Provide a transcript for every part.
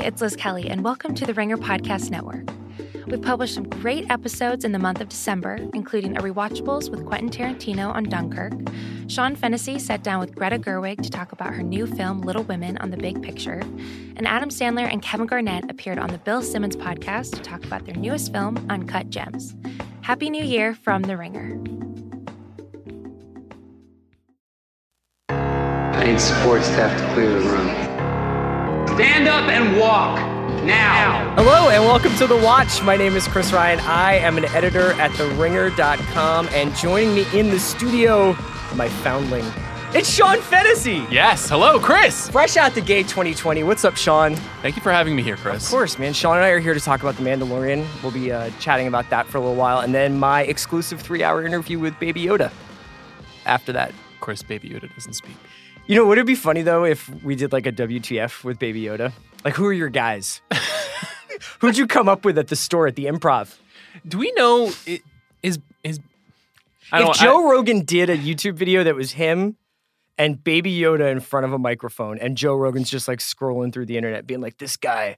it's Liz Kelly, and welcome to the Ringer Podcast Network. We've published some great episodes in the month of December, including a Rewatchables with Quentin Tarantino on Dunkirk. Sean Fennessey sat down with Greta Gerwig to talk about her new film, Little Women, on the big picture. And Adam Sandler and Kevin Garnett appeared on the Bill Simmons podcast to talk about their newest film, Uncut Gems. Happy New Year from The Ringer. I need support staff to clear the room. Stand up and walk now. Hello and welcome to The Watch. My name is Chris Ryan. I am an editor at TheRinger.com, and joining me in the studio, my foundling, it's Sean Fennessey. Yes. Hello, Chris. Fresh out the gate 2020. What's up, Sean? Thank you for having me here, Chris. Of course, man. Sean and I are here to talk about The Mandalorian. We'll be uh, chatting about that for a little while, and then my exclusive three hour interview with Baby Yoda after that. Of course, Baby Yoda doesn't speak. You know, would it be funny though if we did like a WTF with Baby Yoda? Like, who are your guys? Who'd you come up with at the store at the improv? Do we know i- is is I if Joe I- Rogan did a YouTube video that was him and Baby Yoda in front of a microphone, and Joe Rogan's just like scrolling through the internet, being like, "This guy,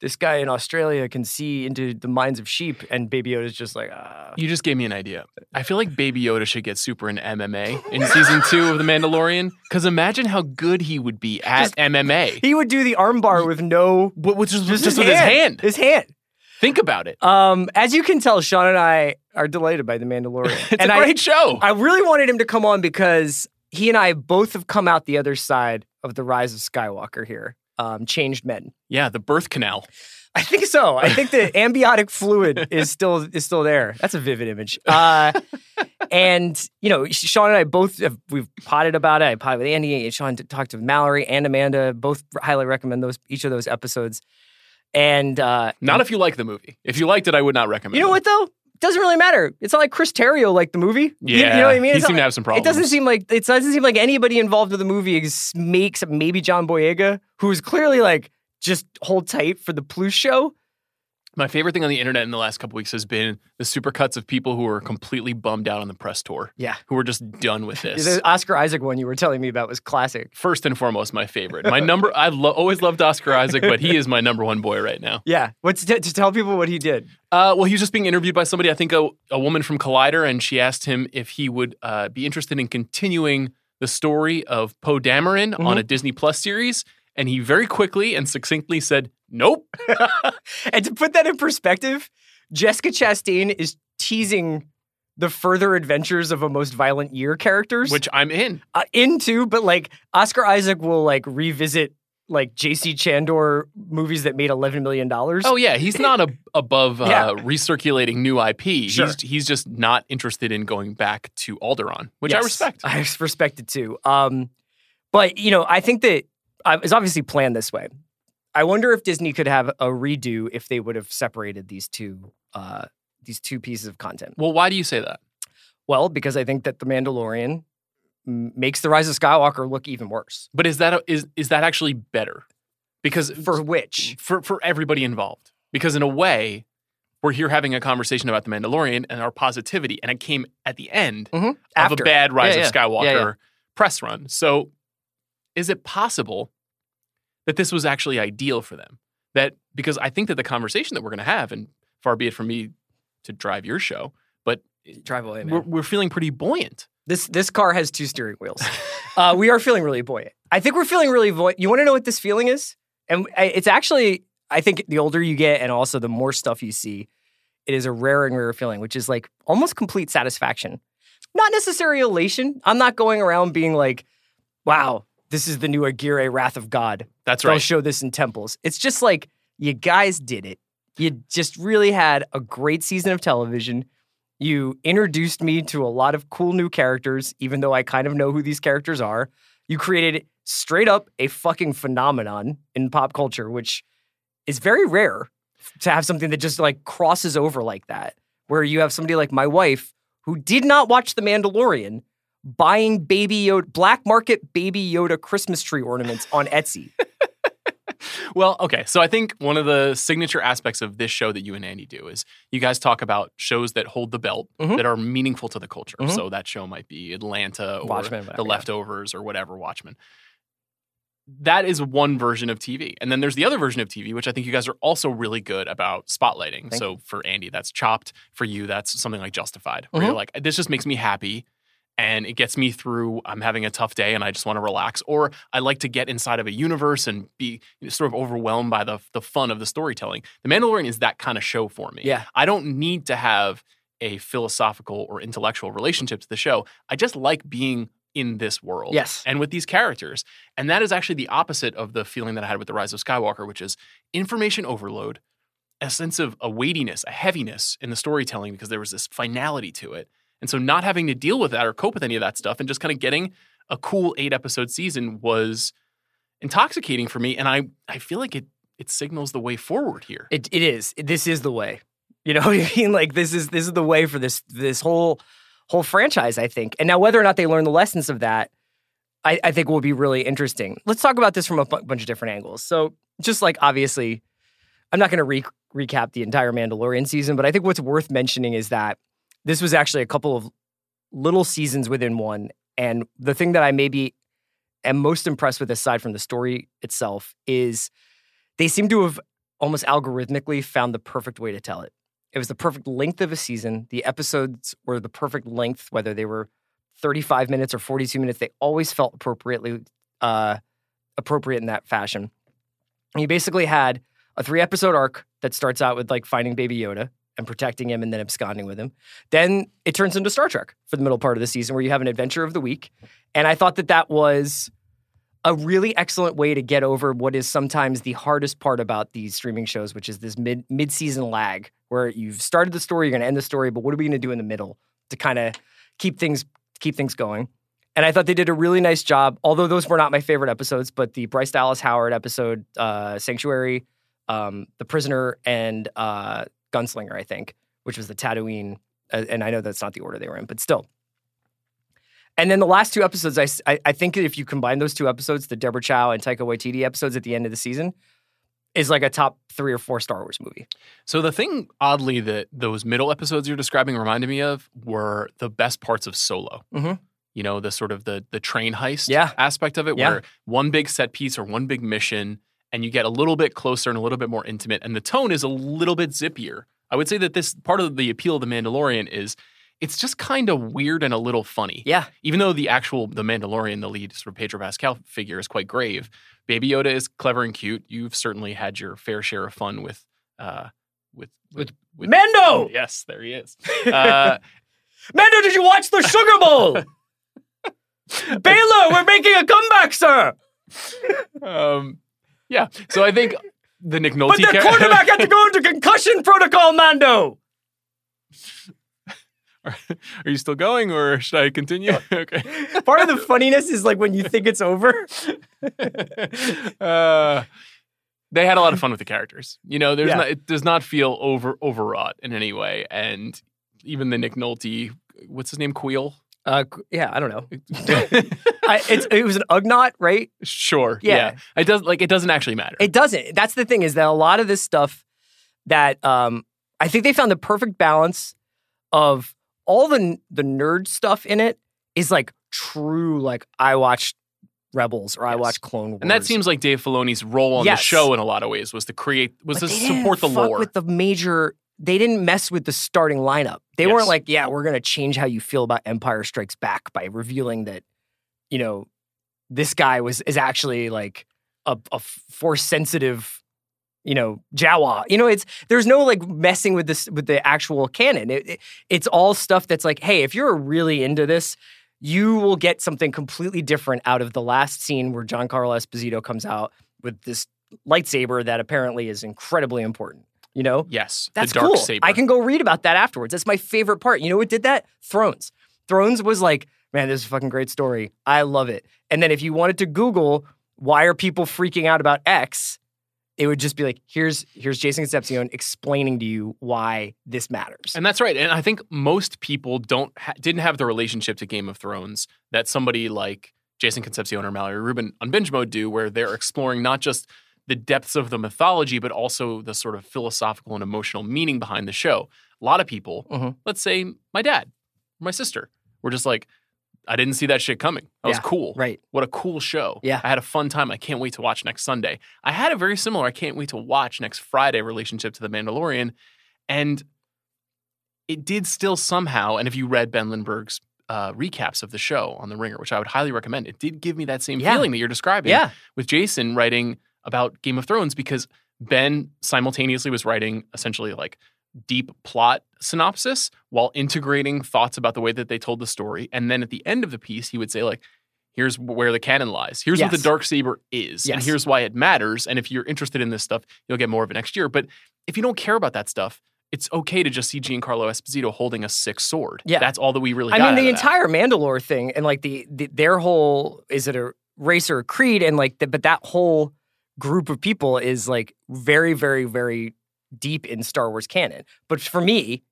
this guy in Australia can see into the minds of sheep," and Baby Yoda's just like, "Ah." you just gave me an idea. I feel like Baby Yoda should get super into MMA in season two of The Mandalorian. Because imagine how good he would be at Just- MMA. He would do the armbar with no, What- Which is just, just, with his hand. His hand. Think about it. Um, as you can tell, Sean and I are delighted by the Mandalorian. It's and a I- great show. I really wanted him to come on because he and I both have come out the other side of the rise of Skywalker here. Um, changed men. yeah, the birth canal. I think so. I think the amniotic fluid is still is still there. That's a vivid image. Uh, and you know, Sean and I both have we've potted about it. I potted with Andy. And Sean talked to Mallory and Amanda. Both highly recommend those each of those episodes. And uh, Not if you like the movie. If you liked it, I would not recommend you know it. what though? It doesn't really matter. It's not like Chris Terrio liked the movie. You- Yeah, you, know what I mean? he It's not seemed to have some problems. It doesn't seem like it doesn't seem like anybody involved with the movie is, makes maybe John Boyega, who is clearly like just hold tight for the Plus show. My favorite thing on the internet in the last couple weeks has been the supercuts of people who are completely bummed out on the press tour. Yeah. Who were just done with this. The Oscar Isaac one you were telling me about was classic. first and foremost my favorite. My number I lo- always loved Oscar Isaac, but he is my number one boy right now. Yeah. What's to, to tell people what he did? Uh, well, he was just being interviewed by somebody, I think a, a woman from Collider, and she asked him if he would uh, be interested in continuing the story of Poe Dameron Mm-hmm. on a Disney Plus series. And he very quickly and succinctly said, "Nope." and to put that in perspective, Jessica Chastain is teasing the further adventures of a most violent year characters. Which I'm in. uh, into, but like Oscar Isaac will like revisit like J.C. Chandor movies that made eleven million dollars. Oh yeah, he's not a, above uh, Yeah. recirculating new IP. Sure. He's he's just not interested in going back to Alderaan, which I respect. I respect it too. Um, but you know, I think that uh, it's obviously planned this way. I wonder if Disney could have a redo if they would have separated these two uh, these two pieces of content. well, why do you say that? Well, because I think that the Mandalorian m- makes the Rise of Skywalker look even worse. But is that a, is is that actually better? Because For which? for for everybody involved. Because in a way, we're here having a conversation about the Mandalorian and our positivity, and it came at the end Mhm. of a bad Rise Yeah, of yeah. Skywalker Yeah, yeah. press run. So, is it possible that this was actually ideal for them? That because I think that the conversation that we're going to have, and far be it from me to drive your show, but Drive away, man. we're, we're feeling pretty buoyant. This this car has two steering wheels. uh, we are feeling really buoyant. I think we're feeling really buoyant. You want to know what this feeling is? And it's actually, I think the older you get, and also the more stuff you see, it is a rarer and rarer feeling, which is like almost complete satisfaction. Not necessarily elation. I'm not going around being like, "Wow, this is the new Aguirre Wrath of God." That's right. They'll show this in temples. It's just like you guys did it. You just really had a great season of television. You introduced me to a lot of cool new characters, even though I kind of know who these characters are. You created straight up a fucking phenomenon in pop culture, which is very rare to have something that just like crosses over like that, where you have somebody like my wife who did not watch The Mandalorian buying baby Yoda, black market baby Yoda Christmas tree ornaments on Etsy. Well, okay. So I think one of the signature aspects of this show that you and Andy do is you guys talk about shows that hold the belt Mhm. that are meaningful to the culture. Mhm. So that show might be Atlanta or Watchmen, The yeah. Leftovers or whatever Watchmen. that is one version of TV. And then there's the other version of TV, which I think you guys are also really good about spotlighting. Thank so for Andy, that's Chopped. For you, that's something like Justified, where you're Mhm. like, this just makes me happy and it gets me through. I'm having a tough day and I just want to relax. Or I like to get inside of a universe and be sort of overwhelmed by the, the fun of the storytelling. The Mandalorian is that kind of show for me. Yeah. I don't need to have a philosophical or intellectual relationship to the show. I just like being in this world Yes. and with these characters. And that is actually the opposite of the feeling that I had with The Rise of Skywalker, which is information overload, a sense of a weightiness, a heaviness in the storytelling because there was this finality to it. And so not having to deal with that or cope with any of that stuff and just kind of getting a cool eight episode season was intoxicating for me. And I, I feel like it it signals the way forward here. It it is. This is the way. You know what I mean? Like this is this is the way for this this whole whole franchise, I think. And now whether or not they learn the lessons of that, I, I think will be really interesting. Let's talk about this from a bunch of different angles. So just like obviously, I'm not going to re- recap the entire Mandalorian season, but I think what's worth mentioning is that this was actually a couple of little seasons within one. And the thing that I maybe am most impressed with, aside from the story itself, is they seem to have almost algorithmically found the perfect way to tell it. It was the perfect length of a season. The episodes were the perfect length, whether they were 35 minutes or 42 minutes. They always felt appropriately uh, appropriate in that fashion. And you basically had a three episode arc that starts out with like finding Baby Yoda and protecting him and then absconding with him. Then it turns into Star Trek for the middle part of the season where you have an adventure of the week. And I thought that that was a really excellent way to get over what is sometimes the hardest part about these streaming shows, which is this mid mid season lag, where you've started the story, you're going to end the story, but what are we going to do in the middle to kind of keep things keep things going? And I thought they did a really nice job. Although those were not my favorite episodes, but the Bryce Dallas Howard episode, uh, Sanctuary, um, The Prisoner, and uh, Gunslinger, I think, which was the Tatooine. Uh, and I know that's not the order they were in, but still. And then the last two episodes, I I think if you combine those two episodes, the Deborah Chow and Taika Waititi episodes at the end of the season, is like a top three or four Star Wars movie. So the thing oddly that those middle episodes you're describing reminded me of were the best parts of Solo. Mhm. You know, the sort of the the train heist Yeah. aspect of it, Yeah. where one big set piece or one big mission, and you get a little bit closer and a little bit more intimate, and the tone is a little bit zippier. I would say that this part of the appeal of the Mandalorian is it's just kind of weird and a little funny. Yeah. Even though the actual the Mandalorian, the lead sort of Pedro Pascal figure, is quite grave. Baby Yoda is clever and cute. You've certainly had your fair share of fun with uh with with, with Mando! Yes, there he is. Uh, Mando, did you watch the Sugar Bowl? Baylor, we're making a comeback, sir. um, yeah. So I think the Nick Nolte But the char- quarterback had to go into concussion protocol, Mando. Are you still going, or should I continue? okay. Part of the funniness is like when you think it's over. uh, they had a lot of fun with the characters. You know, there's Yeah. not, it does not feel over overwrought in any way, and even the Nick Nolte, what's his name, Kuiil. Uh, yeah, I don't know. I, it's, it was an Ugnaught, right? sure. Yeah. Yeah. It does like it doesn't actually matter. It doesn't. That's the thing is that a lot of this stuff that um, I think they found the perfect balance of all the the nerd stuff in it is like true. Like I watched Rebels or I Yes. watched Clone Wars, and that seems like Dave Filoni's role on Yes. the show in a lot of ways was to create was But to support the lore. with the major. They didn't mess with the starting lineup. They Yes. weren't like, yeah, we're gonna change how you feel about Empire Strikes Back by revealing that, you know, this guy was is actually like a, a force sensitive, you know, Jawa. You know, it's there's no like messing with this with the actual canon. It, it- it's all stuff that's like, hey, if you're really into this, you will get something completely different out of the last scene where Giancarlo Esposito comes out with this lightsaber that apparently is incredibly important. You know, yes, that's the dark cool. saber. I can go read about that afterwards. That's my favorite part. You know what did that? Thrones. Thrones was like, man, this is a fucking great story. I love it. And then if you wanted to Google why are people freaking out about X, it would just be like, here's here's Jason Concepcion explaining to you why this matters. And that's right. And I think most people don't ha- didn't have the relationship to Game of Thrones that somebody like Jason Concepcion or Mallory Rubin on binge mode do, where they're exploring not just the depths of the mythology, but also the sort of philosophical and emotional meaning behind the show. A lot of people, Mhm. let's say my dad, my sister, were just like, I didn't see that shit coming. That was cool. right. What a cool show. Yeah. I had a fun time. I can't wait to watch next Sunday. I had a very similar I can't wait to watch next Friday relationship to The Mandalorian. And it did still somehow, and if you read Ben Lindbergh's uh, recaps of the show on The Ringer, which I would highly recommend, it did give me that same Yeah. feeling that you're describing Yeah. with Jason writing about Game of Thrones because Ben simultaneously was writing essentially like deep plot synopsis while integrating thoughts about the way that they told the story. And then at the end of the piece, he would say, like, here's where the canon lies. Here's what the dark saber is. And here's why it matters. And if you're interested in this stuff, you'll get more of it next year. But if you don't care about that stuff, it's okay to just see Giancarlo Esposito holding a sick sword. Yeah. That's all that we really I mean, the entire Mandalore thing and like the, the their whole is it a race or a creed and like the, but that whole group of people is like very very very deep in Star Wars canon. But for me,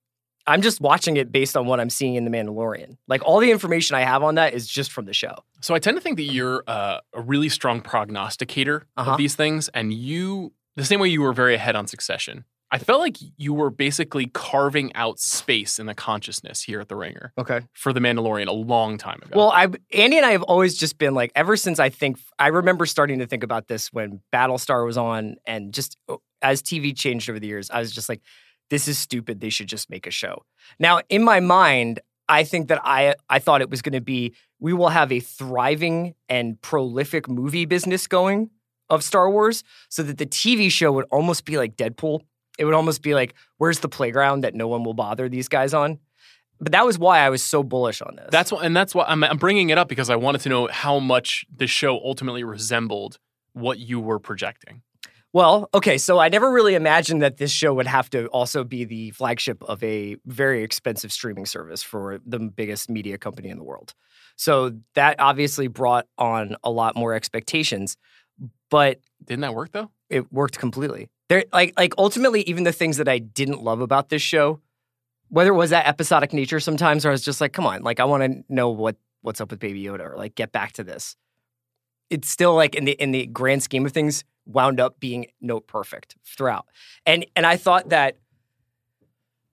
I'm just watching it based on what I'm seeing in the Mandalorian. Like all the information I have on that is just from the show. So I tend to think that you're uh, a really strong prognosticator Uh-huh. of these things, and you, the same way you were very ahead on Succession. I felt like you were basically carving out space in the consciousness here at the Ringer Okay. for the Mandalorian a long time ago. Well, I Andy and I have always just been like ever since I think I remember starting to think about this when Battlestar was on and just uh, as TV changed over the years, I was just like this is stupid. They should just make a show. Now, in my mind, I think that I I thought it was going to be we will have a thriving and prolific movie business going of Star Wars so that the TV show would almost be like Deadpool. It would almost be like where's the playground that no one will bother these guys on? But that was why I was so bullish on this. that's what, and that's why I'm, I'm bringing it up because I wanted to know how much the show ultimately resembled what you were projecting. Well, okay, so I never really imagined that this show would have to also be the flagship of a very expensive streaming service for the biggest media company in the world. So that obviously brought on a lot more expectations, but Didn't that work though? it worked completely. There like like ultimately even the things that I didn't love about this show, whether it was that episodic nature sometimes or I was just like, come on, like I want to know what what's up with Baby Yoda or like get back to this. It's still like in the in the grand scheme of things wound up being note perfect throughout. And and I thought that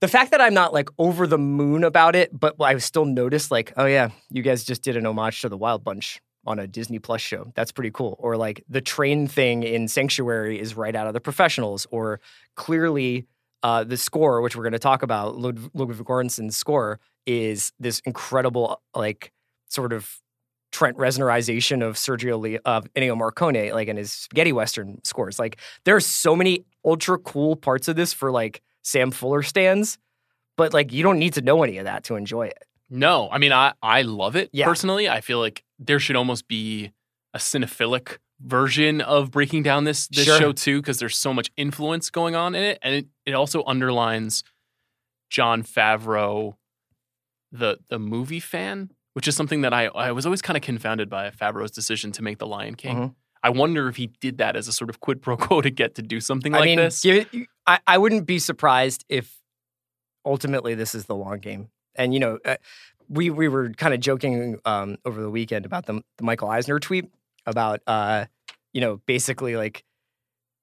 the fact that I'm not like over the moon about it, but I still noticed like, oh yeah, you guys just did an homage to the Wild Bunch on a Disney Plus show. That's pretty cool. Or like the train thing in Sanctuary is right out of the professionals. Or clearly uh, the score, which we're going to talk about, Lud- Ludwig Göransson's score, is this incredible like sort of Trent Reznorization of Sergio Le- of Ennio Morricone, like in his spaghetti western scores. Like there are so many ultra cool parts of this for like Sam Fuller stands, but like you don't need to know any of that to enjoy it. No, I mean I I love it Yeah. personally. I feel like there should almost be a cinephilic version of breaking down this this Sure. show too because there's so much influence going on in it and it, it also underlines Jon Favreau the the movie fan, which is something that I I was always kind of confounded by Favreau's decision to make The Lion King. Mhm. I wonder if he did that as a sort of quid pro quo to get to do something like I mean, this. it- I, I wouldn't be surprised if ultimately this is the long game. And you know, uh, we we were kind of joking um, over the weekend about the, the Michael Eisner tweet about uh, you know basically like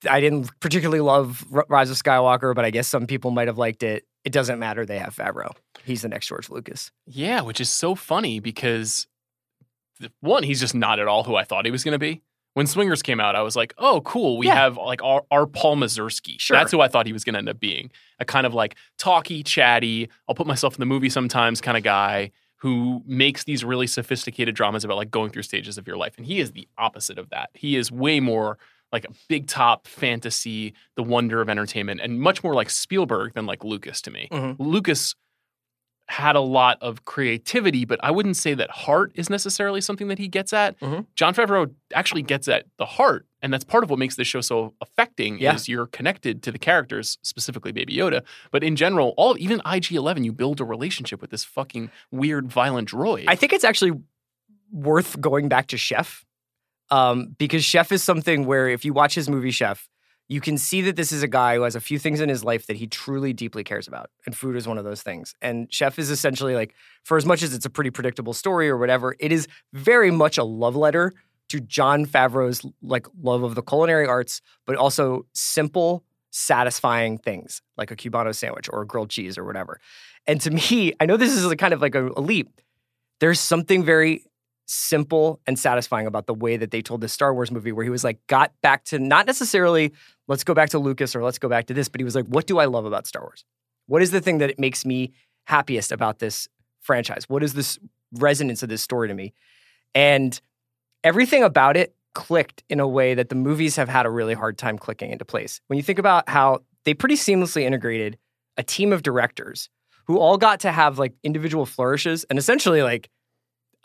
I didn't particularly love R- Rise of Skywalker, but I guess some people might have liked it. It doesn't matter. They have Favreau. He's the next George Lucas. Yeah, which is so funny because one, he's just not at all who I thought he was going to be. When Swingers came out, I was like, "Oh, cool! We Yeah. have like our, our Paul Mazursky. Sure. That's who I thought he was going to end up being. A kind of like talky, chatty. I'll put myself in the movie sometimes kind of guy who makes these really sophisticated dramas about like going through stages of your life. And he is the opposite of that. He is way more like a big top fantasy, the wonder of entertainment, and much more like Spielberg than like Lucas to me. Mhm. Lucas had a lot of creativity, but I wouldn't say that heart is necessarily something that he gets at. Mhm. Jon Favreau actually gets at the heart, and that's part of what makes this show so affecting. Yeah. Is you're connected to the characters, specifically Baby Yoda, but in general, all even IG Eleven, you build a relationship with this fucking weird, violent droid. I think it's actually worth going back to Chef um, because Chef is something where if you watch his movie Chef, you can see that this is a guy who has a few things in his life that he truly deeply cares about. And food is one of those things. And Chef is essentially like, for as much as it's a pretty predictable story or whatever, it is very much a love letter to Jon Favreau's like love of the culinary arts, but also simple, satisfying things like a Cubano sandwich or a grilled cheese or whatever. And to me, I know this is a kind of like a, a leap. there's something very simple and satisfying about the way that they told this Star Wars movie where he was like got back to not necessarily let's go back to Lucas or let's go back to this, but he was like, what do I love about Star Wars? What is the thing that it makes me happiest about this franchise? What is this resonance of this story to me? And everything about it clicked in a way that the movies have had a really hard time clicking into place. When you think about how they pretty seamlessly integrated a team of directors who all got to have like individual flourishes and essentially like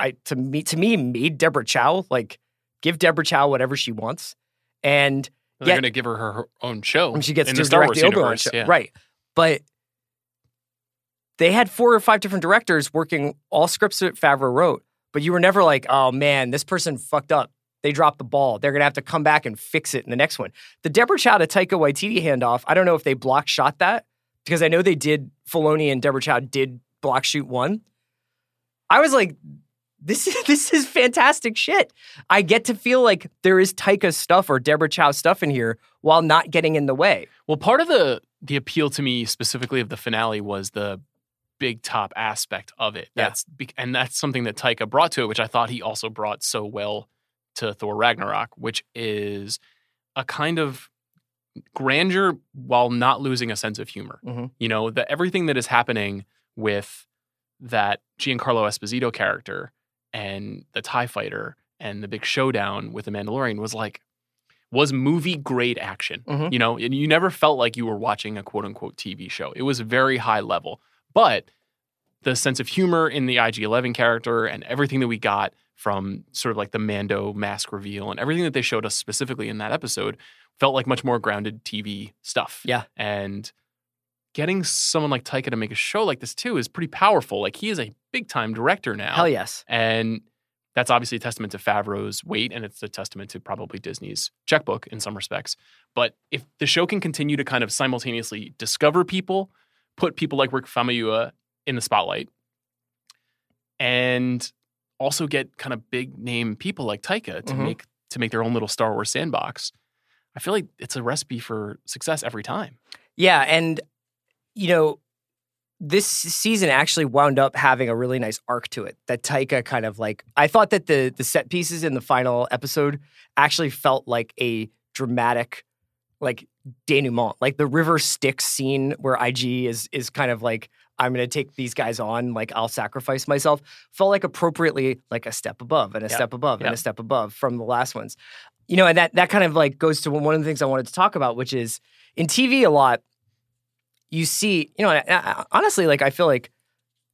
I to me to me made Deborah Chow like give Deborah Chow whatever she wants. And They're going to give her her own show. when she gets to the Star direct Wars the Obi-Wan show. Yeah. Right. But they had four or five different directors working all scripts that Favreau wrote, but you were never like, oh man, this person fucked up. They dropped the ball. They're gonna have to come back and fix it in the next one. The Deborah Chow to Taika Waititi handoff, I don't know if they block shot that because I know they did. Filoni and Deborah Chow did block shoot one. I was like, this is this is fantastic shit. I get to feel like there is Taika stuff or Deborah Chow stuff in here while not getting in the way. Well, part of the the appeal to me specifically of the finale was the big top aspect of it. Yeah. That's be- and that's something that Taika brought to it, which I thought he also brought so well to Thor Ragnarok, which is a kind of grandeur while not losing a sense of humor. Mhm. You know, that everything that is happening with that Giancarlo Esposito character and the TIE fighter and the big showdown with the Mandalorian was like was movie grade action. Mhm. You know, and you never felt like you were watching a quote unquote TV show. It was very high level. But the sense of humor in the IG 11 character and everything that we got from sort of like the Mando mask reveal and everything that they showed us specifically in that episode felt like much more grounded TV stuff. Yeah. And getting someone like Taika to make a show like this too is pretty powerful. Like he is a big time director now. Hell yes. And that's obviously a testament to Favreau's weight, and it's a testament to probably Disney's checkbook in some respects. But if the show can continue to kind of simultaneously discover people, put people like Rick Famuyiwa in the spotlight, and also get kind of big name people like Taika to Mhm. make to make their own little Star Wars sandbox, I feel like it's a recipe for success every time. Yeah, and you know, this season actually wound up having a really nice arc to it. That Taika kind of like I thought that the the set pieces in the final episode actually felt like a dramatic like denouement. Like the river Styx scene where IG is is kind of like I'm going to take these guys on, like I'll sacrifice myself, felt like appropriately like a step above and a Yeah. step above and a step above from the last ones. You know, and that that kind of like goes to one of the things I wanted to talk about, which is in TV a lot you see, you know, honestly, like I feel like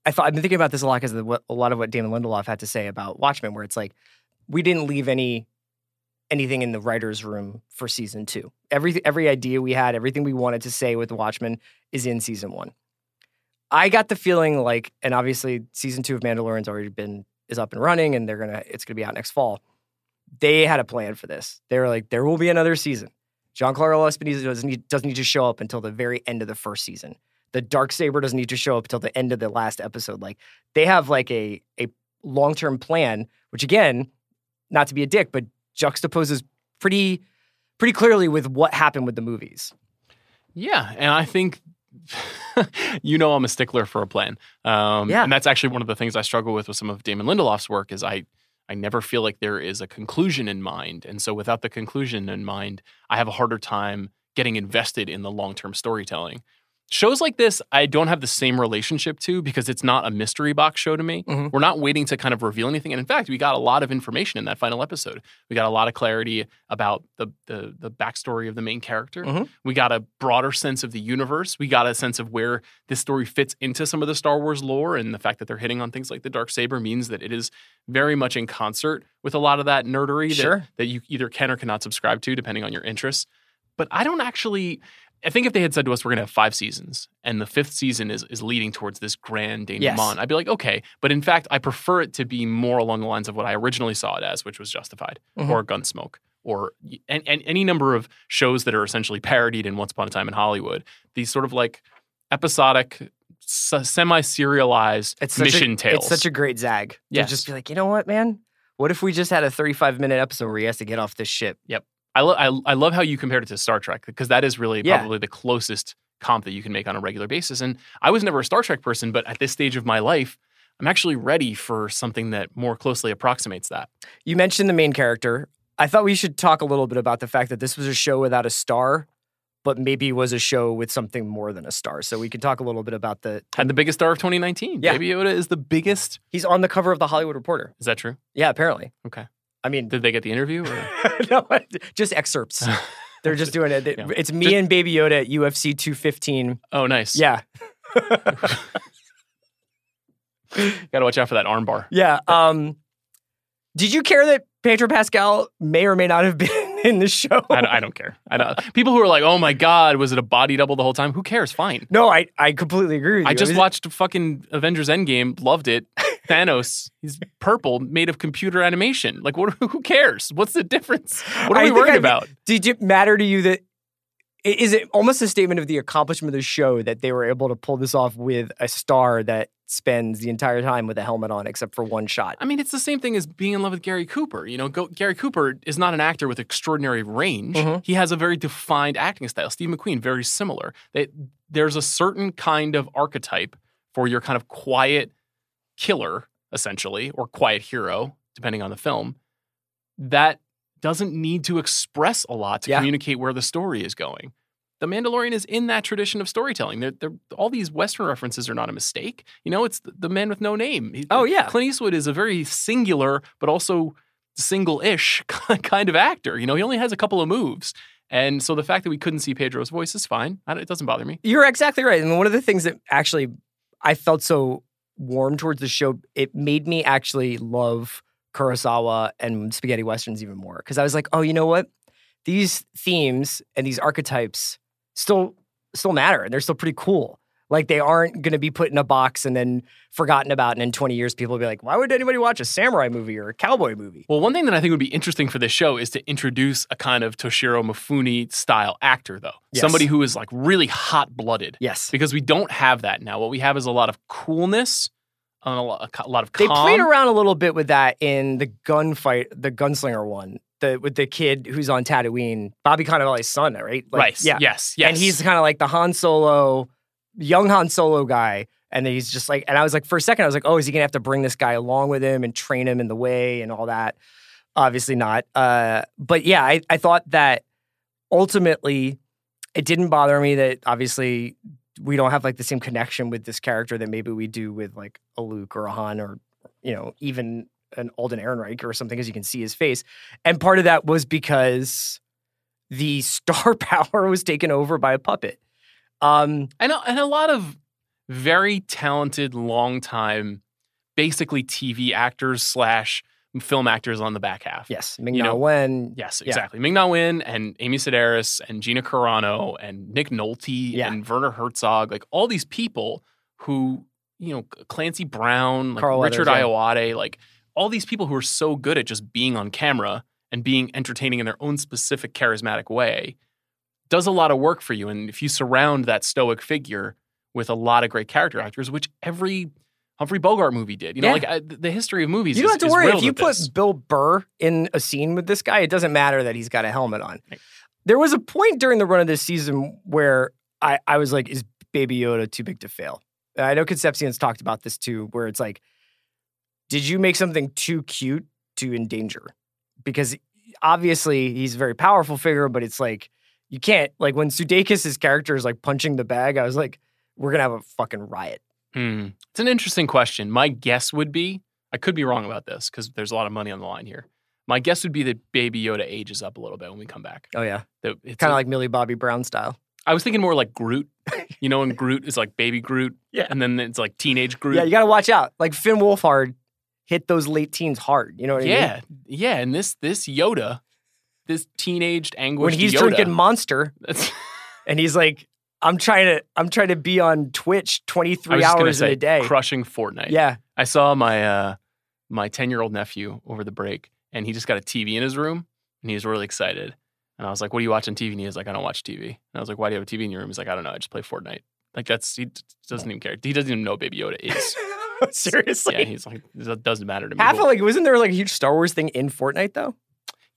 I thought I've been thinking about this a lot because a lot of what Damon Lindelof had to say about Watchmen, where it's like we didn't leave any anything in the writers' room for season two. Every every idea we had, everything we wanted to say with Watchmen is in season one. I got the feeling like, and obviously season two of Mandalorian's already been is up and running, and they're gonna it's gonna be out next fall. They had a plan for this. They were like, there will be another season. Giancarlo Esposito doesn't need, doesn't need to show up until the very end of the first season. The dark saber doesn't need to show up until the end of the last episode. Like they have like a a long term plan, which again, not to be a dick, but juxtaposes pretty pretty clearly with what happened with the movies. Yeah, and I think you know I'm a stickler for a plan. Um, Yeah. and that's actually one of the things I struggle with with some of Damon Lindelof's work is I I never feel like there is a conclusion in mind, and so without the conclusion in mind, I have a harder time getting invested in the long term storytelling. Shows like this, I don't have the same relationship to because it's not a mystery box show to me. Mhm. We're not waiting to kind of reveal anything. And in fact, we got a lot of information in that final episode. We got a lot of clarity about the the, the backstory of the main character. Mhm. We got a broader sense of the universe. We got a sense of where this story fits into some of the Star Wars lore, and the fact that they're hitting on things like the dark saber means that it is very much in concert with a lot of that nerdery that, that you either can or cannot subscribe to, depending on your interests. But I don't actually. I think if they had said to us, we're going to have five seasons, and the fifth season is, is leading towards this grand denouement, Yes. I'd be like, okay. But in fact, I prefer it to be more along the lines of what I originally saw it as, which was Justified Mhm. or Gunsmoke or and, and any number of shows that are essentially parodied in Once Upon a Time in Hollywood. These sort of like episodic, semi serialized mission a, tales. It's such a great zag. Yeah, just be like, you know what, man? What if we just had a 35 minute episode where he has to get off this ship? I, lo- I, I love how you compared it to Star Trek because that is really Yeah. probably the closest comp that you can make on a regular basis. And I was never a Star Trek person, but at this stage of my life, I'm actually ready for something that more closely approximates that. You mentioned the main character. I thought we should talk a little bit about the fact that this was a show without a star, but maybe was a show with something more than a star. So we can talk a little bit about the. Had the biggest star of 2019. Yeah. Baby Yoda is the biggest. He's on the cover of the Hollywood Reporter. Is that true? Yeah, apparently. Okay. I mean, Did they get the interview? Or? no, just excerpts. They're just doing it. Yeah. It's me Just- and Baby Yoda at UFC 215. oh, nice. Yeah, Got to watch out for that armbar. yeah. Um, did you care that Pedro Pascal may or may not have been in the show? I don't, I don't care. I don't, people who are like, "Oh my god, was it a body double the whole time?" Who cares? Fine. No, I, I completely agree with you. I just watched fucking Avengers Endgame, loved it. Thanos, he's purple, made of computer animation. Like, what? Who cares? What's the difference? What are I we worried I- about? Did it matter to you that? Is it almost a statement of the accomplishment of the show that they were able to pull this off with a star that spends the entire time with a helmet on except for one shot? I mean, it's the same thing as being in love with Gary Cooper. You know, go, Gary Cooper is not an actor with extraordinary range. Mhm. He has a very defined acting style. Steve McQueen, very similar. They, there's a certain kind of archetype for your kind of quiet killer, essentially, or quiet hero, depending on the film, that doesn't need to express a lot to Yeah. communicate where the story is going. The Mandalorian is in that tradition of storytelling. They're, they're, all these Western references are not a mistake. You know, it's the, the man with no name. He- Oh, yeah. Clint Eastwood is a very singular, but also single-ish kind of actor. You know, he only has a couple of moves, and so the fact that we couldn't see Pedro's voice is fine. I don't- It doesn't bother me. You're exactly right. And one of the things that actually I felt so warm towards the show, it made me actually love Kurosawa and spaghetti westerns even more. Because I was like, oh, you know what? These themes and these archetypes still still matter and they're still pretty cool. Like they aren't going to be put in a box and then forgotten about. And in 20 years, people will be like, why would anybody watch a samurai movie or a cowboy movie? Well, one thing that I think would be interesting for this show is to introduce a kind of Toshiro Mifune style actor, though. Yes. Somebody who is like really hot blooded. Yes. Because we don't have that now. What we have is a lot of coolness, a lot, a lot of They played around a little bit with that in the gunfight, the gunslinger one, the with the kid who's on Tatooine, Bobby Cannavale's son, right? Like, right. Yeah. Yes. Yes. And he's kind of like the Han Solo, young Han Solo guy. And he's just like, and I was like, for a second, I was like, oh, is he gonna have to bring this guy along with him and train him in the way and all that? Obviously not. Uh, but yeah, I, I thought that ultimately it didn't bother me that obviously we don't have like the same connection with this character that maybe we do with like a Luke or a Han or you know even an Alden Ehrenreich or something, as you can see his face. And part of that was because the star power was taken over by a puppet. Um, and a, and a lot of very talented, long time, basically TV actors slash film actors on the back half. yes, Ming You Na know, Wen. Yes, Yeah. exactly. Ming Na Wen and Amy Sedaris and Gina Carano and Nick Nolte Yeah. and Werner Herzog, like all these people who, you know, Clancy Brown, like Carl Richard Weathers, yeah. Iowade, like all these people who are so good at just being on camera and being entertaining in their own specific charismatic way does a lot of work for you. And if you surround that stoic figure with a lot of great character actors, which every Humphrey Bogart movie did, you know, Yeah. like I, the history of movies. You don't is- have to worry if you put this. Bill Burr in a scene with this guy. It doesn't matter that he's got a helmet on. Right. There was a point during the run of this season where I, I was like, "Is Baby Yoda too big to fail?" I know Concepcion's talked about this too, where it's like, "Did you make something too cute to endanger?" Because obviously he's a very powerful figure, but it's like you can't like when Sudeikis' character is like punching the bag. I was like, "We're gonna have a fucking riot." Hmm. It's an interesting question. My guess would be, I could be wrong about this because there's a lot of money on the line here. My guess would be that Baby Yoda ages up a little bit when we come back. Oh yeah, That it's kind of like Millie Bobby Brown style. I was thinking more like Groot. You know, when Groot is like baby Groot, Yeah. and then it's like teenage Groot. Yeah, you got to watch out. Like Finn Wolfhard hit those late teens hard. You know what I mean? yeah, yeah. And this this Yoda, this teenaged anguish. When he's Yoda, drinking Monster and he's like, "I'm trying to, I'm trying to be on Twitch I 23 was just hours say, in a day." crushing Fortnite. Yeah, I saw my uh my 10 year old nephew over the break, and he just got a TV in his room, and he was really excited. And I was like, "What are you watching TV?" And he was like, "I don't watch TV." And I was like, "Why do you have a TV in your room?" He's like, "I don't know. I just play Fortnite." Like that's he doesn't even care. He doesn't even know Baby Yoda is. seriously. yeah, he's like, it doesn't matter to me. Half of like, wasn't there like a huge Star Wars thing in Fortnite though?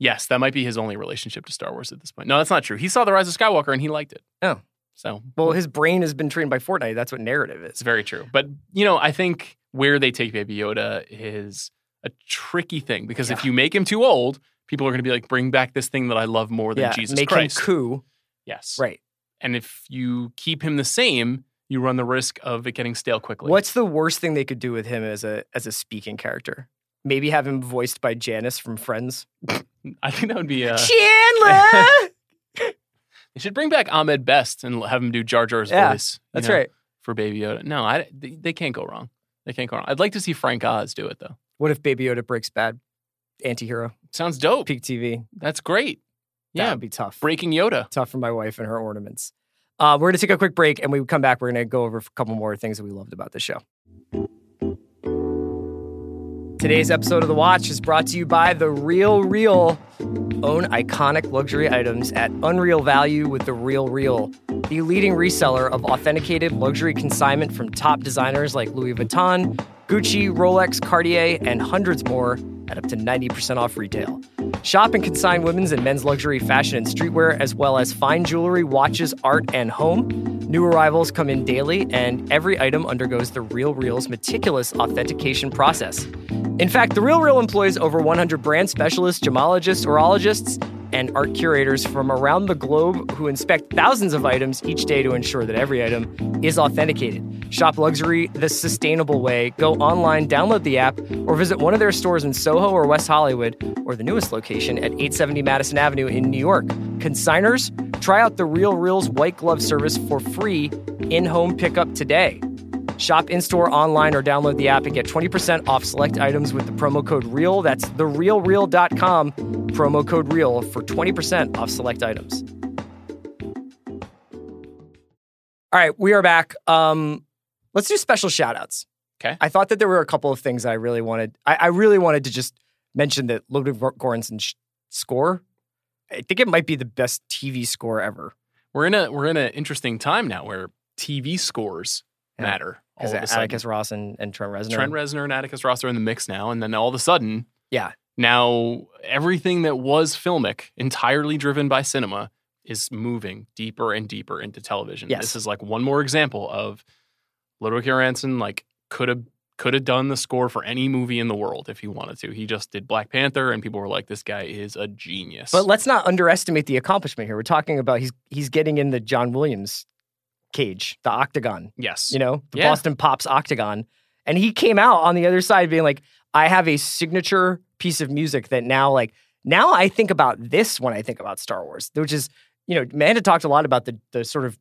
Yes, that might be his only relationship to Star Wars at this point. No, that's not true. He saw the Rise of Skywalker and he liked it. Oh. So Well, his brain has been trained by Fortnite. That's what narrative is. it's very true. But you know, I think where they take Baby Yoda is a tricky thing because if you make him too old, people are going to be like, "Bring back this thing that I love more than yeah, Jesus make Christ." him coup. yes, Right. And if you keep him the same, you run the risk of it getting stale quickly. What's the worst thing they could do with him as a as a speaking character? Maybe have him voiced by Janice from Friends. I think that would be. Uh, Chandler. they should bring back Ahmed Best and have him do Jar Jar's Yeah, voice. That's know, right. for Baby Yoda. No, I, they, they can't go wrong. They can't go wrong. I'd like to see Frank Oz do it though. What if Baby Yoda breaks bad? Antihero. Sounds dope. Peak TV. That's great. Yeah, that'd be tough. breaking Yoda. tough for my wife and her ornaments. Uh, we're going to take a quick break, and we come back, we're going to go over a couple more things that we loved about the show. Today's episode of The Watch is brought to you by The Real Real. Own iconic luxury items at unreal value with The Real Real, the leading reseller of authenticated luxury consignment from top designers like Louis Vuitton, Gucci, Rolex, Cartier, and hundreds more at up to 90% off retail. Shop and consign women's and men's luxury fashion and streetwear, as well as fine jewelry, watches, art, and home. New arrivals come in daily, and every item undergoes the Real Real's meticulous authentication process. In fact, The Real Real employs over 100 brand specialists, gemologists, horologists, and art curators from around the globe who inspect thousands of items each day to ensure that every item is authenticated. Shop luxury the sustainable way. Go online, download the app, or visit one of their stores in Soho or West Hollywood, or the newest location at 870 Madison Avenue in New York. Consigners, try out the Real Reals white glove service for free in home pickup today. Shop in store, online, or download the app and get 20% off select items with the promo code REAL. That's therealreal.com, promo code REAL for 20% off select items. All right, we are back. Um, let's do special shout outs. Okay. I thought that there were a couple of things I really wanted. I, I really wanted to just mention that Ludwig Göransson's sh- score. I think it might be the best TV score ever. We're in a we're in an interesting time now where TV scores Yeah. matter all of a sudden. Atticus Ross and, and Trent Reznor. Trent Reznor and Atticus Ross are in the mix now, and then all of a sudden, Yeah. now everything that was filmic, entirely driven by cinema, is moving deeper and deeper into television. Yes. This is like one more example of Ludwig Göransson like could have could have done the score for any movie in the world if he wanted to. He just did Black Panther, and people were like, "This guy is a genius." But let's not underestimate the accomplishment here. We're talking about he's he's getting in the John Williams cage, the octagon, yes, you know, the Yeah. Boston Pops octagon. And he came out on the other side being like, I have a signature piece of music that now like now I think about this when I think about Star Wars, which is, you know, Amanda talked a lot about the the sort of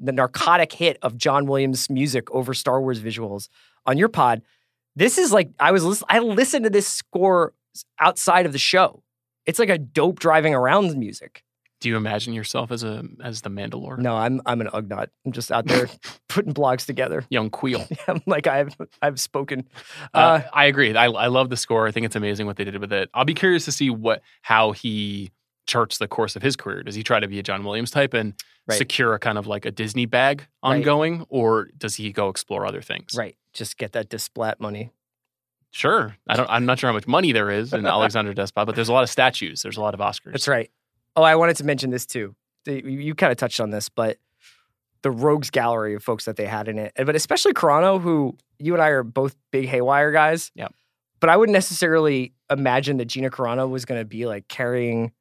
the narcotic hit of John Williams music over Star Wars visuals on your pod. This is like I was I listened to this score outside of the show. It's like a dope driving around music. Do you imagine yourself as a as the Mandalore? No, I'm I'm an Ugnaught. I'm just out there putting blogs together. Young Kuiil. I'm like I've I've spoken. Uh, Uh, I agree. I, I love the score. I think it's amazing what they did with it. I'll be curious to see what how he charts the course of his career. Does he try to be a John Williams type and Right. secure a kind of like a Disney bag Right. ongoing, or does he go explore other things? right, just get that Desplat money. Sure. I don't. I'm not sure how much money there is in Alexander Desplat, but there's a lot of statues. There's a lot of Oscars. That's right. Oh, I wanted to mention this too. The, you kind of touched on this, but the rogues gallery of folks that they had in it, but especially Carano, who you and I are both big Haywire guys. Yeah. But I wouldn't necessarily imagine that Gina Carano was going to be like carrying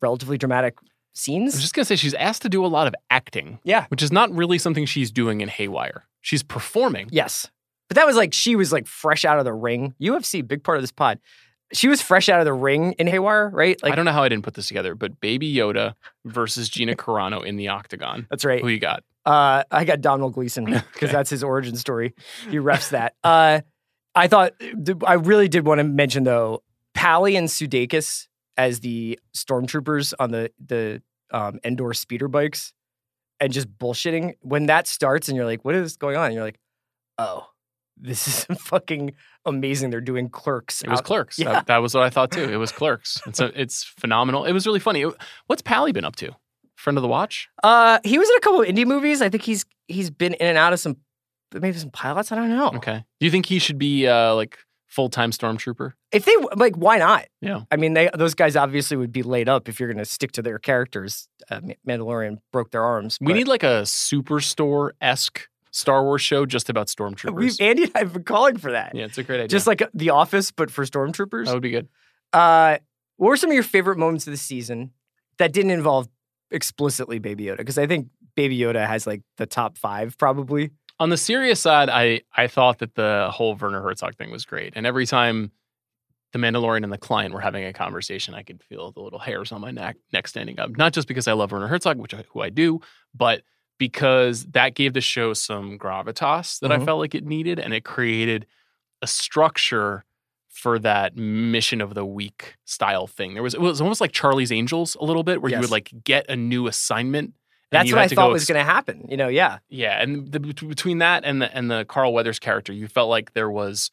relatively dramatic scenes. I was just gonna say she's asked to do a lot of acting, yeah. which is not really something she's doing in Haywire. She's performing. Yes. But that was like she was like fresh out of the ring. UFC, big part of this pod. She was fresh out of the ring in Haywire, right? Like I don't know how I didn't put this together, but Baby Yoda versus Gina Carano in the octagon. that's right. Who you got? Uh, I got Domhnall Gleeson because Okay. that's his origin story. He refs that. Uh, I thought I really did want to mention though, Pally and Sudeikis as the stormtroopers on the the um, Endor speeder bikes, and just bullshitting. When that starts, and you're like, "What is going on?" And you're like, "Oh, this is fucking amazing." They're doing clerks. It was out- Clerks. Yeah. That, that was what I thought too. It was Clerks. It's a, it's phenomenal. It was really funny. What's Pally been up to? Friend of the watch? Uh, he was in a couple of indie movies. I think he's he's been in and out of some maybe some pilots. I don't know. Okay. Do you think he should be uh, like full time stormtrooper. If they like, why not? Yeah. I mean, they those guys obviously would be laid up if you're going to stick to their characters. Uh, Ma- Mandalorian broke their arms. We but- need like a superstore esque Star Wars show just about stormtroopers. We've Andy and I have been calling for that. yeah, it's a great idea. Just like The Office, but for stormtroopers. that would be good. Uh, what were some of your favorite moments of the season that didn't involve explicitly Baby Yoda? Because I think Baby Yoda has like the top five probably. On the serious side, I I thought that the whole Werner Herzog thing was great, and every time the Mandalorian and the client were having a conversation, I could feel the little hairs on my neck neck standing up. Not just because I love Werner Herzog, which I, who I do, but because that gave the show some gravitas that I Mhm. felt like it needed, and it created a structure for that mission of the week style thing. There was it was almost like Charlie's Angels a little bit, where you would like get a new assignment. That's what I thought go was going to happen. You know, yeah. yeah, and the, between that and the and the Carl Weathers character, you felt like there was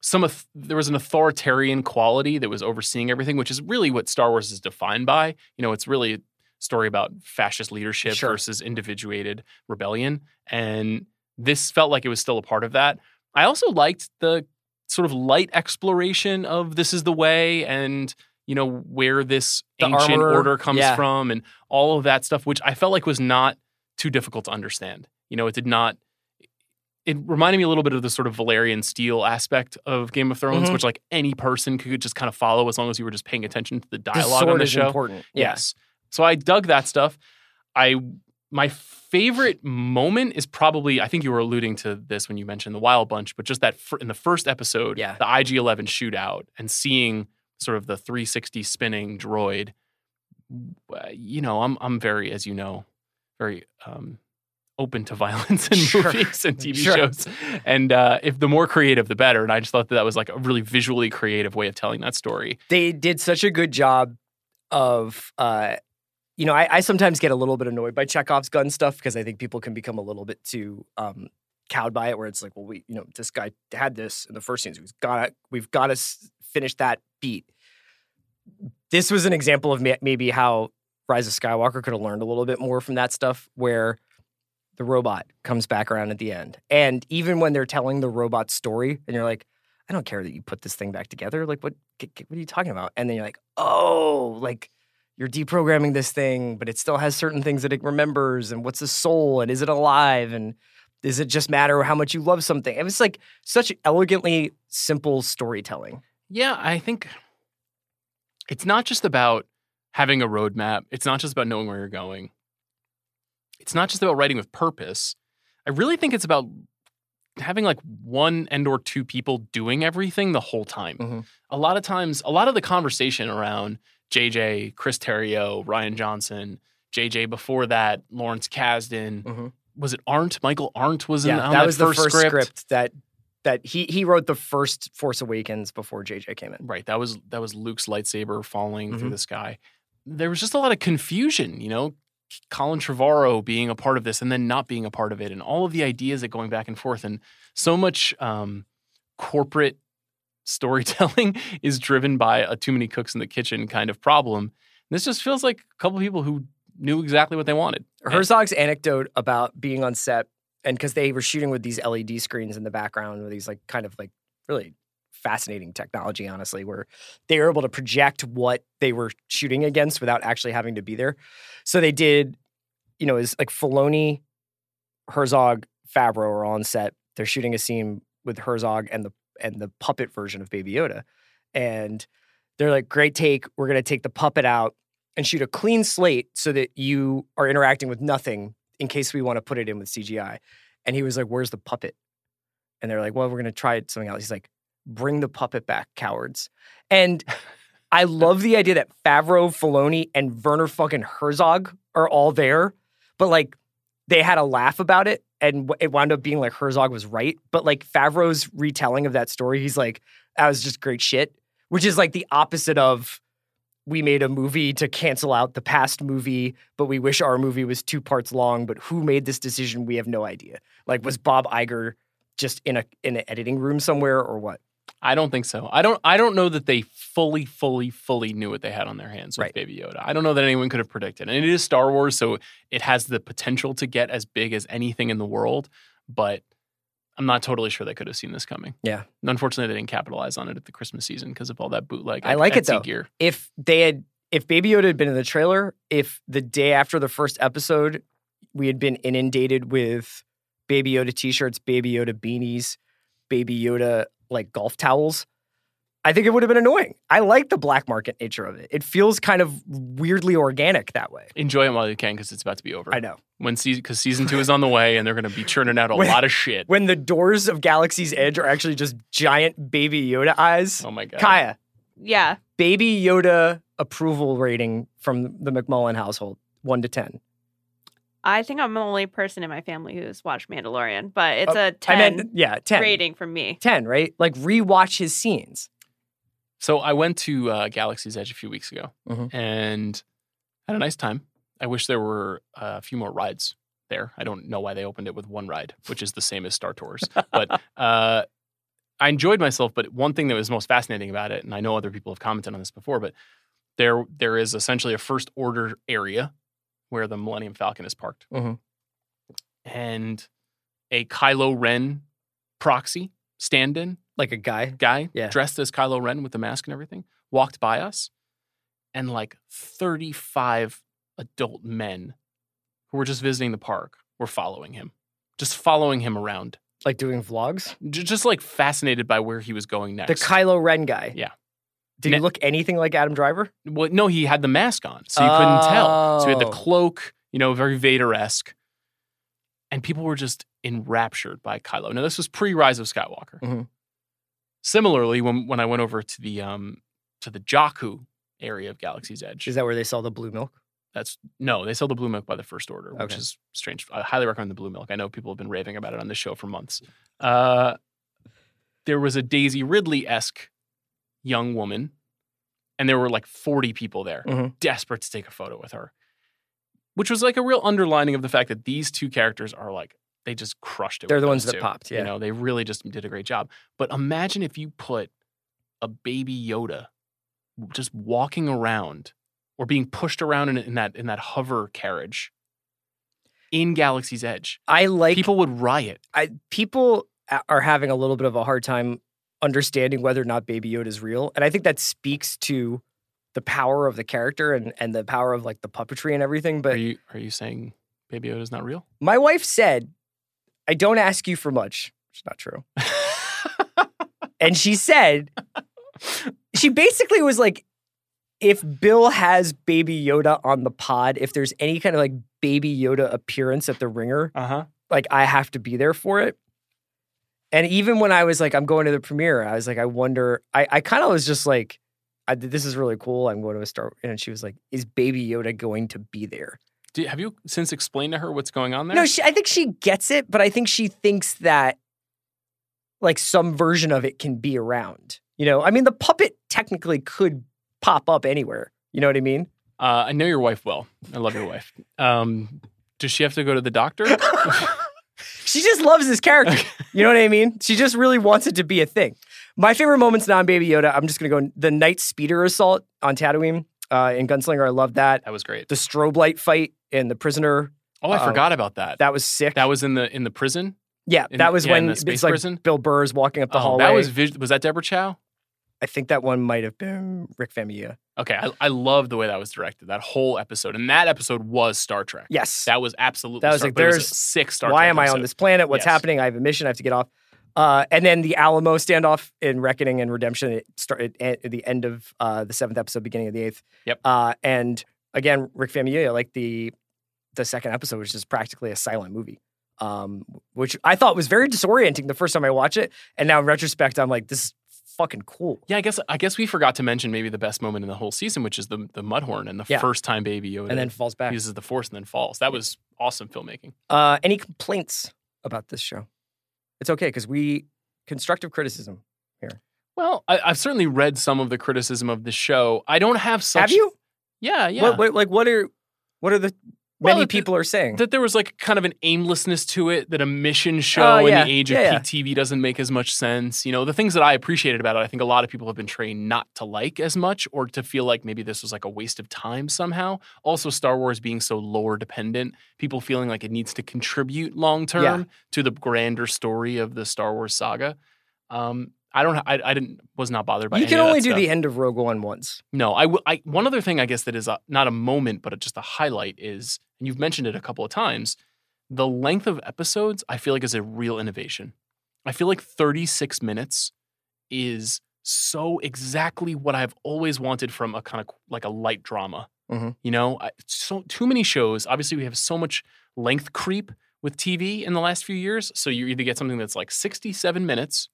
some auth- there was an authoritarian quality that was overseeing everything, which is really what Star Wars is defined by. You know, it's really story about fascist leadership Sure. versus individuated rebellion, and this felt like it was still a part of that. I also liked the sort of light exploration of this is the way and you know where this The ancient armor, order comes yeah. from and all of that stuff which i felt like was not too difficult to understand you know it did not it reminded me a little bit of the sort of Valyrian steel aspect of game of thrones Mhm. which like any person could just kind of follow as long as you were just paying attention to the The dialogue sword on the show important. Yeah. So I dug that stuff. I my favorite moment is probably I think you were alluding to this when you mentioned the Wild Bunch, but just that fir- in the first episode, Yeah. the IG-11 shootout and seeing sort of the 360 spinning droid. uh, You know, I'm I'm very, as you know, very um, open to violence in Sure. movies and TV Sure. shows, and uh, if the more creative, the better. And I just thought that that was like a really visually creative way of telling that story. They did such a good job of, uh, you know, I, I sometimes get a little bit annoyed by Chekhov's gun stuff because I think people can become a little bit too um, cowed by it, where it's like, well, we, you know, this guy had this in the first scene, so we've got to, we've got to finish that beat. This was an example of maybe how Rise of Skywalker could have learned a little bit more from that stuff, where the robot comes back around at the end, and even when they're telling the robot story, and you're like, I don't care that you put this thing back together. Like, what? What are you talking about? And then you're like, oh, like you're deprogramming this thing, but it still has certain things that it remembers. And what's the soul? And is it alive? And does it just matter how much you love something? It was like such elegantly simple storytelling. Yeah, I think it's not just about having a roadmap. It's not just about knowing where you're going. It's not just about writing with purpose. I really think it's about having like one and or two people doing everything the whole time. Mhm. A lot of times, a lot of the conversation around JJ, Chris Terrio, Rian Johnson, JJ before that, Lawrence Kasdan, Mhm. was it Arndt? Michael Arndt was in Yeah, on that that, was first, the first script. script. that that he he wrote the first Force Awakens before JJ came in. Right. That was that was Luke's lightsaber falling through Mhm. the sky. There was just a lot of confusion, you know, Colin Trevorrow being a part of this and then not being a part of it, and all of the ideas that going back and forth, and so much um, corporate storytelling is driven by a too many cooks in the kitchen kind of problem. This just feels like a couple people who knew exactly what they wanted. Herzog's anecdote about being on set and because they were shooting with these LED screens in the background with these like kind of like really fascinating technology, honestly, where they were able to project what they were shooting against without actually having to be there. So they did, you know, is like Filoni, Herzog, Favreau are on set. They're shooting a scene with Herzog and the and the puppet version of Baby Yoda, and they're like, "Great take. We're gonna take the puppet out and shoot a clean slate so that you are interacting with nothing in case we want to put it in with CGI." And he was like, "Where's the puppet?" And they're like, "Well, we're gonna try something else." He's like, "Bring the puppet back, cowards!" And I love the idea that Favreau, Filoni, and Werner fucking Herzog are all there, but like they had a laugh about it, and it wound up being like Herzog was right. But like Favreau's retelling of that story, he's like, "That was just great shit," which is like the opposite of we made a movie to cancel out the past movie, but we wish our movie was two parts long. But who made this decision? We have no idea. Like, was Bob Iger just in a in an editing room somewhere, or what? I don't think so. I don't. I don't know that they fully, fully, fully knew what they had on their hands with Right. Baby Yoda. I don't know that anyone could have predicted. And it is Star Wars, so it has the potential to get as big as anything in the world. But I'm not totally sure they could have seen this coming. Yeah. And unfortunately, they didn't capitalize on it at the Christmas season because of all that bootleg. I like it, Etsy though. Gear. if they had if Baby Yoda had been in the trailer, if the day after the first episode we had been inundated with Baby Yoda t-shirts, Baby Yoda beanies, Baby Yoda like golf towels, I think it would have been annoying. I like the black market nature of it. It feels kind of weirdly organic that way. Enjoy it while you can because it's about to be over. I know. when season because season two is on the way and they're going to be churning out a When- lot of shit. When the doors of Galaxy's Edge are actually just giant Baby Yoda eyes. oh my god, Kaya, Yeah. Baby Yoda approval rating from the McMullen household, one to ten. I think I'm the only person in my family who's watched Mandalorian, but it's Oh, a 10 I meant yeah, ten. rating from me. 10, right? Like rewatch his scenes. So I went to uh, Galaxy's Edge a few weeks ago Mhm. and had a nice time. I wish there were uh, a few more rides there. I don't know why they opened it with one ride, which is the same as Star Tours. But uh, I enjoyed myself. But one thing that was most fascinating about it, and I know other people have commented on this before, but there there is essentially a first order area where the Millennium Falcon is parked, Mhm. and a Kylo Ren proxy stand-in Like a guy. guy Yeah. dressed as Kylo Ren with the mask and everything walked by us, and like 35 adult men who were just visiting the park were following him, just following him around, Like doing vlogs. Just like fascinated by where he was going next. The Kylo Ren guy. Yeah. Did he look anything like Adam Driver? well, no, he had the mask on, so you couldn't tell. So he had the Oh. cloak, you know, very Vader esque, and people were just enraptured by Kylo. Now this was pre Rise of Skywalker. Mhm. Similarly, when when I went over to the um to the Jakku area of Galaxy's Edge, Is that where they sell the blue milk? That's no, they sell the blue milk by the first order, which is strange. I highly recommend the blue milk. I know people have been raving about it on this show for months. Uh, there was a Daisy Ridley esque young woman, and there were like 40 people there, Mhm. desperate to take a photo with her, which was like a real underlining of the fact that these two characters are like, they just crushed it. They're the ones those that popped, yeah. You know, they really just did a great job. But imagine if you put a baby Yoda just walking around or being pushed around in, in that in that hover carriage in Galaxy's Edge. I like People would riot. I, people are having a little bit of a hard time understanding whether or not Baby Yoda is real, and I think that speaks to the power of the character and and the power of like the puppetry and everything. But Are you are you saying Baby Yoda is not real? my wife said, "I don't ask you for much." It's not true. And she said, she basically was like, if Bill has Baby Yoda on the pod, if there's any kind of like Baby Yoda appearance at the ringer, uh huh. like I have to be there for it. And even when I was like, I'm going to the premiere, I was like, I wonder, I, I kind of was just like, I, this is really cool. I'm going to start. And she was like, is Baby Yoda going to be there? Have you since explained to her what's going on there? No, she, I think she gets it, but I think she thinks that like some version of it can be around. You know, I mean, the puppet technically could pop up anywhere. You know what I mean? uh, I know your wife well. I love your wife. Um, does she have to go to the doctor? She just loves this character. You know what I mean? She just really wants it to be a thing. My favorite moments non Baby Yoda, I'm just going to go the night speeder assault on Tatooine uh, in Gunslinger. I love that. that was great. The strobe light fight in The Prisoner, Oh, I uh, forgot about that. that was sick. That was in the in the prison. yeah, in- that was yeah, when it's like prison? Bill Burr is walking up the Oh, hallway. that was was that Deborah Chow? I think that one might have been Rick Famuyiwa. Okay, I, I love the way that was directed. That whole episode, and that episode was Star Trek. Yes. That was absolutely. That was Star, like, it was there's- sick Star Trek. Why Trek am I on this planet? What's Yes. happening? I have a mission. I have to get off. Uh, and then the Alamo standoff in Reckoning and Redemption. It started at the end of uh, the seventh episode, beginning of the eighth. Yep. Uh, and again, Rick Famuyiwa, like the the second episode, was just practically a silent movie, um, which I thought was very disorienting the first time I watched it. And now in retrospect, I'm like, this is fucking cool. Yeah, I guess I guess we forgot to mention maybe the best moment in the whole season, which is the the Mudhorn and the Yeah. first time Baby Yoda And then falls back. uses the Force and then falls. That was awesome filmmaking. Uh, any complaints about this show? It's okay because we constructive criticism. Here. Well, I, I've certainly read some of the criticism of the show. I don't have such. Have you? Yeah, yeah. What, what, like what are what are the many that- people are saying. that there was like kind of an aimlessness to it that a mission show Oh, yeah. in the age of Yeah, yeah. peak TV doesn't make as much sense. You know, the things that I appreciated about it, I think a lot of people have been trained not to like as much or to feel like maybe this was like a waste of time somehow. Also, Star Wars being so lore dependent, people feeling like it needs to contribute long term to the grander story of the Star Wars saga. Um, I don't. I, I didn't. Was not bothered by. you any can of that only do stuff. the end of Rogue One once. No, I, w- I one other thing I guess that is a, not a moment, but just a highlight is, and you've mentioned it a couple of times, the length of episodes. I feel like is a real innovation. I feel like 36 minutes is so exactly what I've always wanted from a kind of like a light drama. Mhm. You know, I, so too many shows. Obviously, we have so much length creep with TV in the last few years. So you either get something that's like 67 minutes,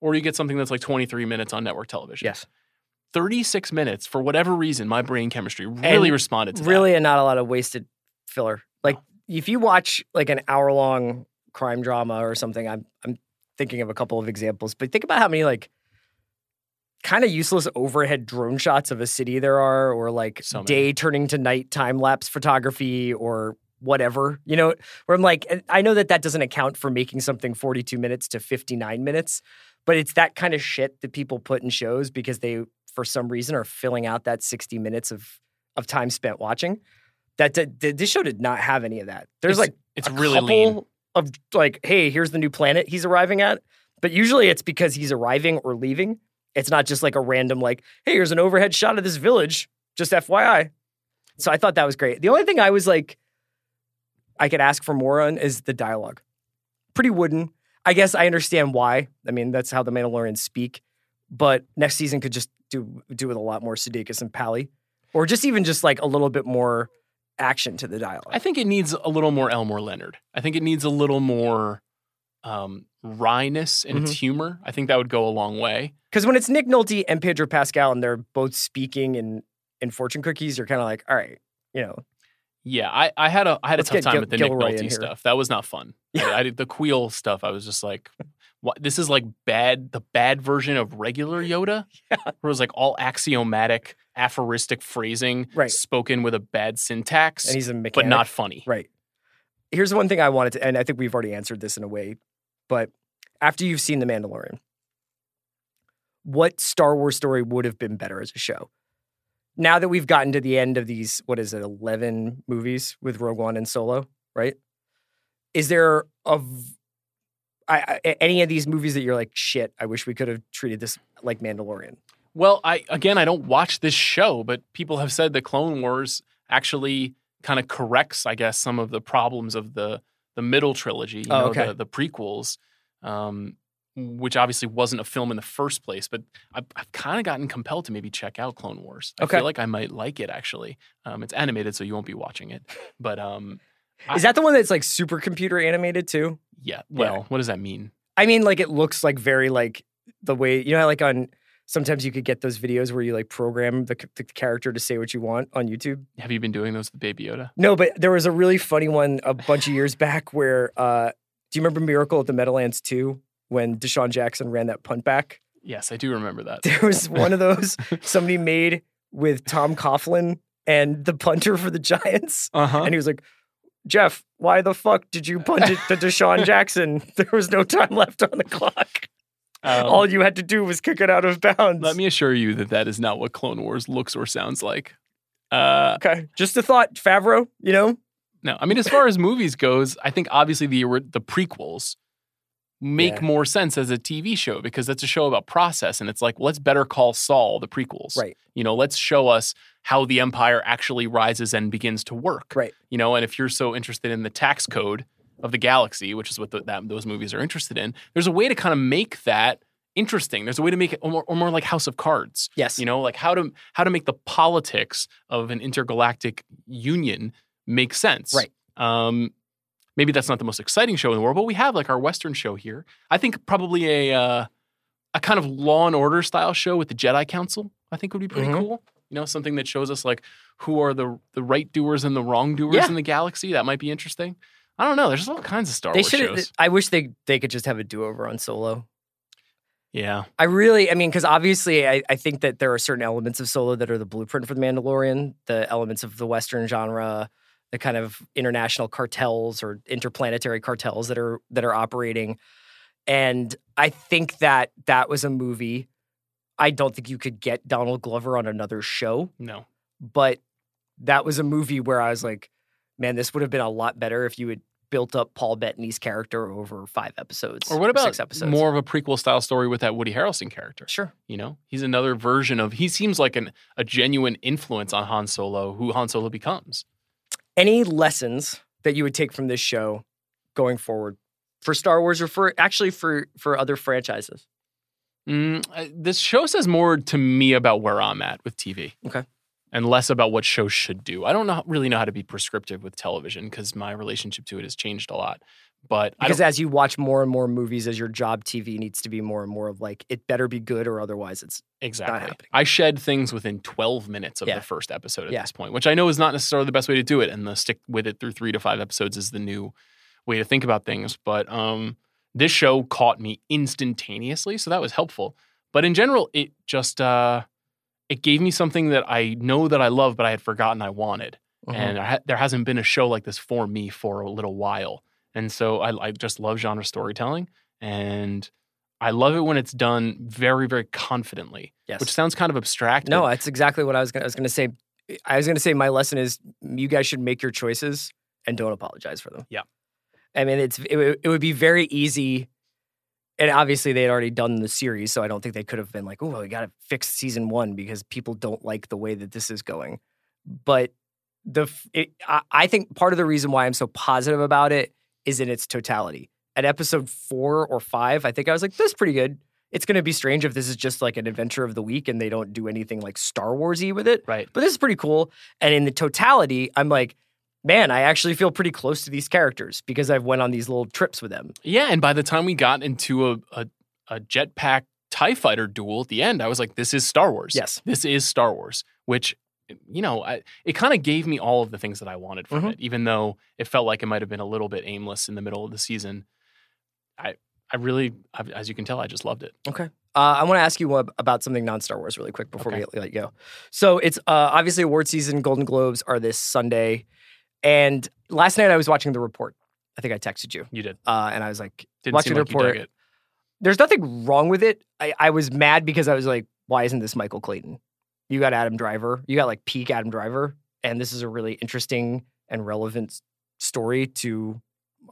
or you get something that's like 23 minutes on network television. Yes. 36 minutes for whatever reason my brain chemistry really And responded to that. Really, and not a lot of wasted filler. Like if you watch like an hour long crime drama or something, I'm I'm thinking of a couple of examples, but think about how many like kind of useless overhead drone shots of a city there are, or like So day turning to night time lapse photography or whatever. You know, where I'm like, I know that that doesn't account for making something 42 minutes to 59 minutes, but it's that kind of shit that people put in shows because they, for some reason, are filling out that 60 minutes of of time spent watching. That did, this show did not have any of that. There's It's- like it's a really lean. of like, hey, here's the new planet he's arriving at. But usually it's because he's arriving or leaving. It's not just like a random like, hey, here's an overhead shot of this village. Just FYI. So I thought that was great. The only thing I was like, I could ask for more on is the dialogue. Pretty wooden. I guess I understand why. I mean, that's how the Mandalorians speak. But next season could just do do with a lot more Sudeikis and Pally, or just even just like a little bit more action to the dialogue. I think it needs a little more Elmore Leonard. I think it needs a little more um, wryness in Mm-hmm. its humor. I think that would go a long way. Because when it's Nick Nolte and Pedro Pascal and they're both speaking in in fortune cookies, you're kind of like, all right, you know, Yeah, I, I had a I had Let's a tough time Gil- with the Gilroy Nick Nolte stuff. That was not fun. Yeah. I, I did the Kuiil stuff. I was just like, what? This is like bad. The bad version of regular Yoda. Yeah. Where it was like all axiomatic, aphoristic phrasing, Right. spoken with a bad syntax, and he's a mechanic, but not funny. right. Here's one thing I wanted to, and I think we've already answered this in a way, but after you've seen The Mandalorian, what Star Wars story would have been better as a show? Now that we've gotten to the end of these, what is it, 11 movies with Rogue One and Solo, right? Is there a, v- I, I- any of these movies that you're like, shit, I wish we could have treated this like Mandalorian? Well, I again, I don't watch this show, but people have said the Clone Wars actually kind of corrects, I guess, some of the problems of the the middle trilogy, you Oh, know, okay. the, the prequels, um, which obviously wasn't a film in the first place. But I've, I've kind of gotten compelled to maybe check out Clone Wars. I Okay. feel like I might like it actually. Um, it's animated, so you won't be watching it. But um, Is that the one that's like supercomputer animated too? yeah, well, what does that mean? I mean, like it looks like very like the way you know, like on sometimes you could get those videos where you like program the, the character to say what you want on YouTube. Have you been doing those with Baby Yoda? No, but there was a really funny one a bunch of years back where uh do you remember Miracle at the Meadowlands 2 when DeSean Jackson ran that punt back? Yes, I do remember that. There was one of those somebody made with Tom Coughlin and the punter for the Giants. Uh huh. And he was like, Jeff, why the fuck did you punt it to DeSean Jackson? There was no time left on the clock. All you had to do was kick it out of bounds. Um, Let me assure you that that is not what Clone Wars looks or sounds like. Uh, Okay, just a thought, Favreau. You know, no, I mean, as far as movies goes, I think obviously the the prequels make Yeah. more sense as a TV show because that's a show about process, and it's like let's better call Saul the prequels, Right. You know, let's show us how the empire actually rises and begins to work, Right. You know, and if you're so interested in the tax code of the galaxy, which is what the, that, those movies are interested in, there's a way to kind of make that interesting. There's a way to make it or more, or more like House of Cards. yes, You know, like how to how to make the politics of an intergalactic union make sense. Right. Um, maybe that's not the most exciting show in the world, but we have like our Western show here. I think probably a uh, a kind of Law and Order style show with the Jedi Council. I think would be pretty Mhm. cool. You know, something that shows us like who are the the right doers and the wrong doers Yeah. in the galaxy. That might be interesting. I don't know. There's all kinds of Star they Wars should. shows. I wish they they could just have a do over on Solo. Yeah. I really, I mean, because obviously, I, I think that there are certain elements of Solo that are the blueprint for the Mandalorian. The elements of the Western genre, the kind of international cartels or interplanetary cartels that are that are operating. And I think that that was a movie. I don't think you could get Donald Glover on another show, No. but that was a movie where I was like, man, this would have been a lot better if you had built up Paul Bettany's character over five episodes Or what about six episodes. more of a prequel style story with that Woody Harrelson character? Sure. You know, he's another version of. He seems like an a genuine influence on Han Solo, who Han Solo becomes. Any lessons that you would take from this show going forward for Star Wars or for actually for for other franchises? Mm, this show says more to me about where I'm at with TV. Okay. And less about what shows should do. I don't know, really know how to be prescriptive with television because my relationship to it has changed a lot. But Because as you watch more and more movies, as your job TV needs to be more and more of like it better be good or otherwise it's exactly, happening. I shed things within 12 minutes of Yeah. the first episode at Yeah. this point, which I know is not necessarily the best way to do it. And the stick with it through three to five episodes is the new way to think about things. But um, this show caught me instantaneously, so that was helpful. But in general, it just uh, it gave me something that I know that I love, but I had forgotten I wanted. Mm-hmm. And I ha- there hasn't been a show like this for me for a little while. And so I, I just love genre storytelling. And I love it when it's done very, very confidently, yes. which sounds kind of abstract. no, that's exactly what I was gonna I was gonna say. I was gonna say my lesson is you guys should make your choices and don't apologize for them. Yeah. I mean it's it, would- it would be very easy and obviously they had already done the series, so I don't think they could have been like, "Oh, we got to fix season one because people don't like the way that this is going." But the it, I, I think part of the reason why I'm so positive about it is in its totality. At episode four or five, I think I was like, "This is pretty good." It's going to be strange if this is just like an adventure of the week and they don't do anything like Star Warsy with it. right. But this is pretty cool. And in the totality, I'm like, man, I actually feel pretty close to these characters because I've went on these little trips with them. Yeah. And by the time we got into a, a, a jetpack TIE fighter duel at the end, I was like, this is Star Wars. Yes. This is Star Wars, which, you know, I, it kind of gave me all of the things that I wanted from Mhm. it, even though it felt like it might have been a little bit aimless in the middle of the season. I, I really, I, as you can tell, I just loved it. Okay. Uh, I want to ask you about something non Star Wars really quick before Okay. we let you go. So it's uh, obviously award season. Golden Globes are this Sunday. And last night I was watching The Report. I think I texted you. You did. Uh, and I was like, Didn't watching the like report. there's nothing wrong with it. I, I was mad because I was like, why isn't this Michael Clayton? You got Adam Driver. You got like peak Adam Driver. And this is a really interesting and relevant story to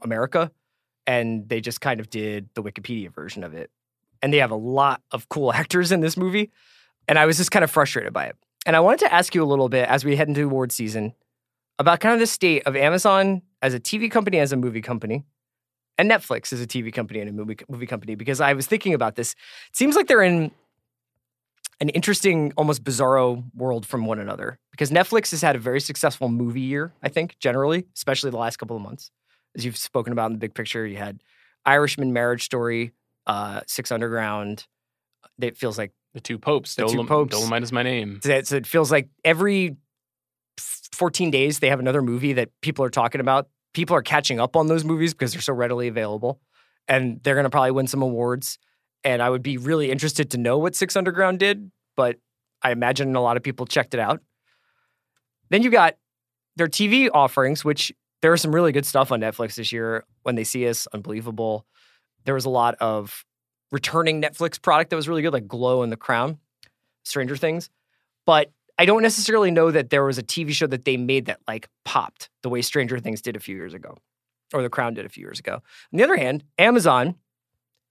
America. And they just kind of did the Wikipedia version of it. And they have a lot of cool actors in this movie. And I was just kind of frustrated by it. And I wanted to ask you a little bit as we head into award season about kind of the state of Amazon as a TV company, as a movie company, and Netflix as a TV company and a movie movie company because I was thinking about this. It seems like they're in an interesting, almost bizarro world from one another because Netflix has had a very successful movie year, I think, generally, especially the last couple of months. As you've spoken about in the big picture, you had Irishman Marriage Story, uh, Six Underground. It feels like The two popes. The two Dolom- popes. Dolomite is my name. so it feels like every 14 days they have another movie that people are talking about. People are catching up on those movies because they're so readily available. And they're going to probably win some awards. And I would be really interested to know what Six Underground did, but I imagine a lot of people checked it out. Then you got their TV offerings, which there was some really good stuff on Netflix this year. When they see us, unbelievable. There was a lot of returning Netflix product that was really good, like Glow and The Crown, Stranger Things. But I don't necessarily know that there was a TV show that they made that like popped the way Stranger Things did a few years ago, or The Crown did a few years ago. On the other hand, Amazon,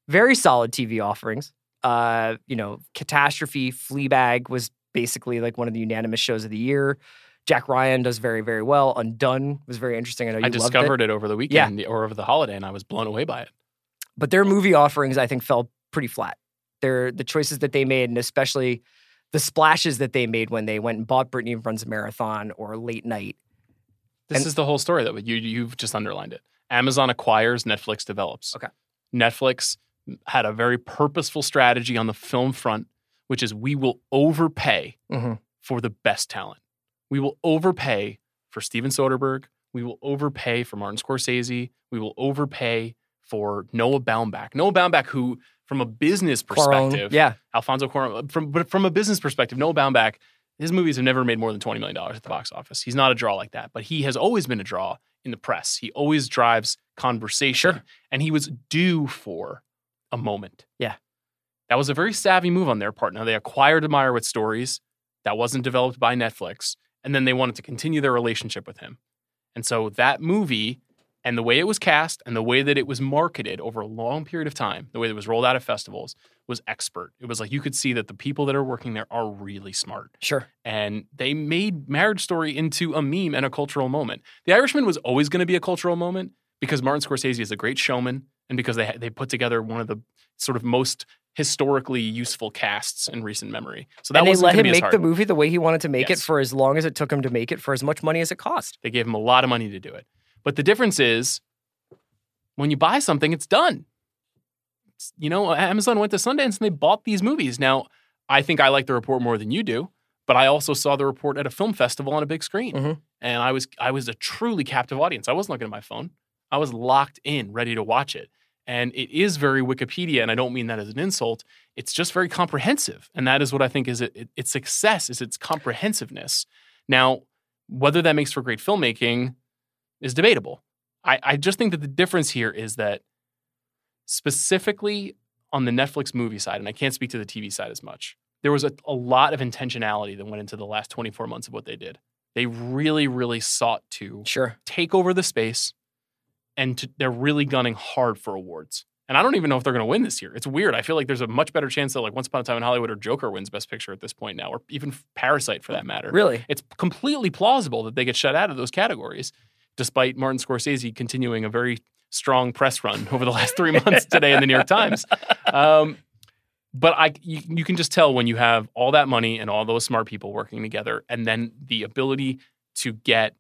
very solid TV offerings. Uh, you know, Catastrophe, Fleabag was basically like one of the unanimous shows of the year. Jack Ryan does very, very well. Undone was very interesting. I know you I loved it. discovered it. over the weekend or over the holiday, and I was blown away by it. but their movie offerings I think fell pretty flat. Their the choices that they made, and especially the splashes that they made when they went and bought Brittany runs a marathon or late night. This And- is the whole story that you you've just underlined it. Amazon acquires, Netflix develops. Okay. Netflix had a very purposeful strategy on the film front, which is we will overpay Mhm. for the best talent. We will overpay for Steven Soderbergh. We will overpay for Martin Scorsese. We will overpay for Noah Baumbach. Noah Baumbach, who, from a business perspective, yeah, Alfonso Cuarón, from but from a business perspective, Noah Baumbach his movies have never made more than $20 million at the box office. He's not a draw like that, but he has always been a draw in the press. He always drives conversation. Sure. And he was due for a moment. Yeah. That was a very savvy move on their part. Now, they acquired the Meyerowitz stories. That wasn't developed by Netflix. And then they wanted to continue their relationship with him. And so that movie and the way it was cast and the way that it was marketed over a long period of time, the way that it was rolled out at festivals was expert. It was like you could see that the people that are working there are really smart. Sure. And they made Marriage Story into a meme and a cultural moment. The Irishman was always going to be a cultural moment because Martin Scorsese is a great showman and because they they put together one of the sort of most historically useful casts in recent memory. So that and they let him make the movie the way he wanted to make Yes. it for as long as it took him to make it for as much money as it cost. They gave him a lot of money to do it. But the difference is when you buy something, it's done. It's- you know, Amazon went to Sundance and they bought these movies. Now, I think I like the report more than you do, but I also saw the report at a film festival on a big screen. Mhm. And I was I was a truly captive audience. I wasn't looking at my phone. I was locked in, ready to watch it. And it is very Wikipedia, and I don't mean that as an insult. It's just very comprehensive, and that is what I think is it, it- its success is its comprehensiveness. Now, whether that makes for great filmmaking is debatable. I, I just think that the difference here is that specifically on the Netflix movie side, and I can't speak to the TV side as much, there was a, a lot of intentionality that went into the last 24 months of what they did. They really, really sought to Sure. take over the space and to, they're really gunning hard for awards. And I don't even know if they're going to win this year. It's weird. I feel like there's a much better chance that like Once Upon a Time in Hollywood or Joker wins Best Picture at this point now, or even Parasite for that matter. Really? It's completely plausible that they get shut out of those categories, despite Martin Scorsese continuing a very strong press run over the last three months today in the New York Times. Um, but I, you, you can just tell when you have all that money and all those smart people working together, and then the ability to get,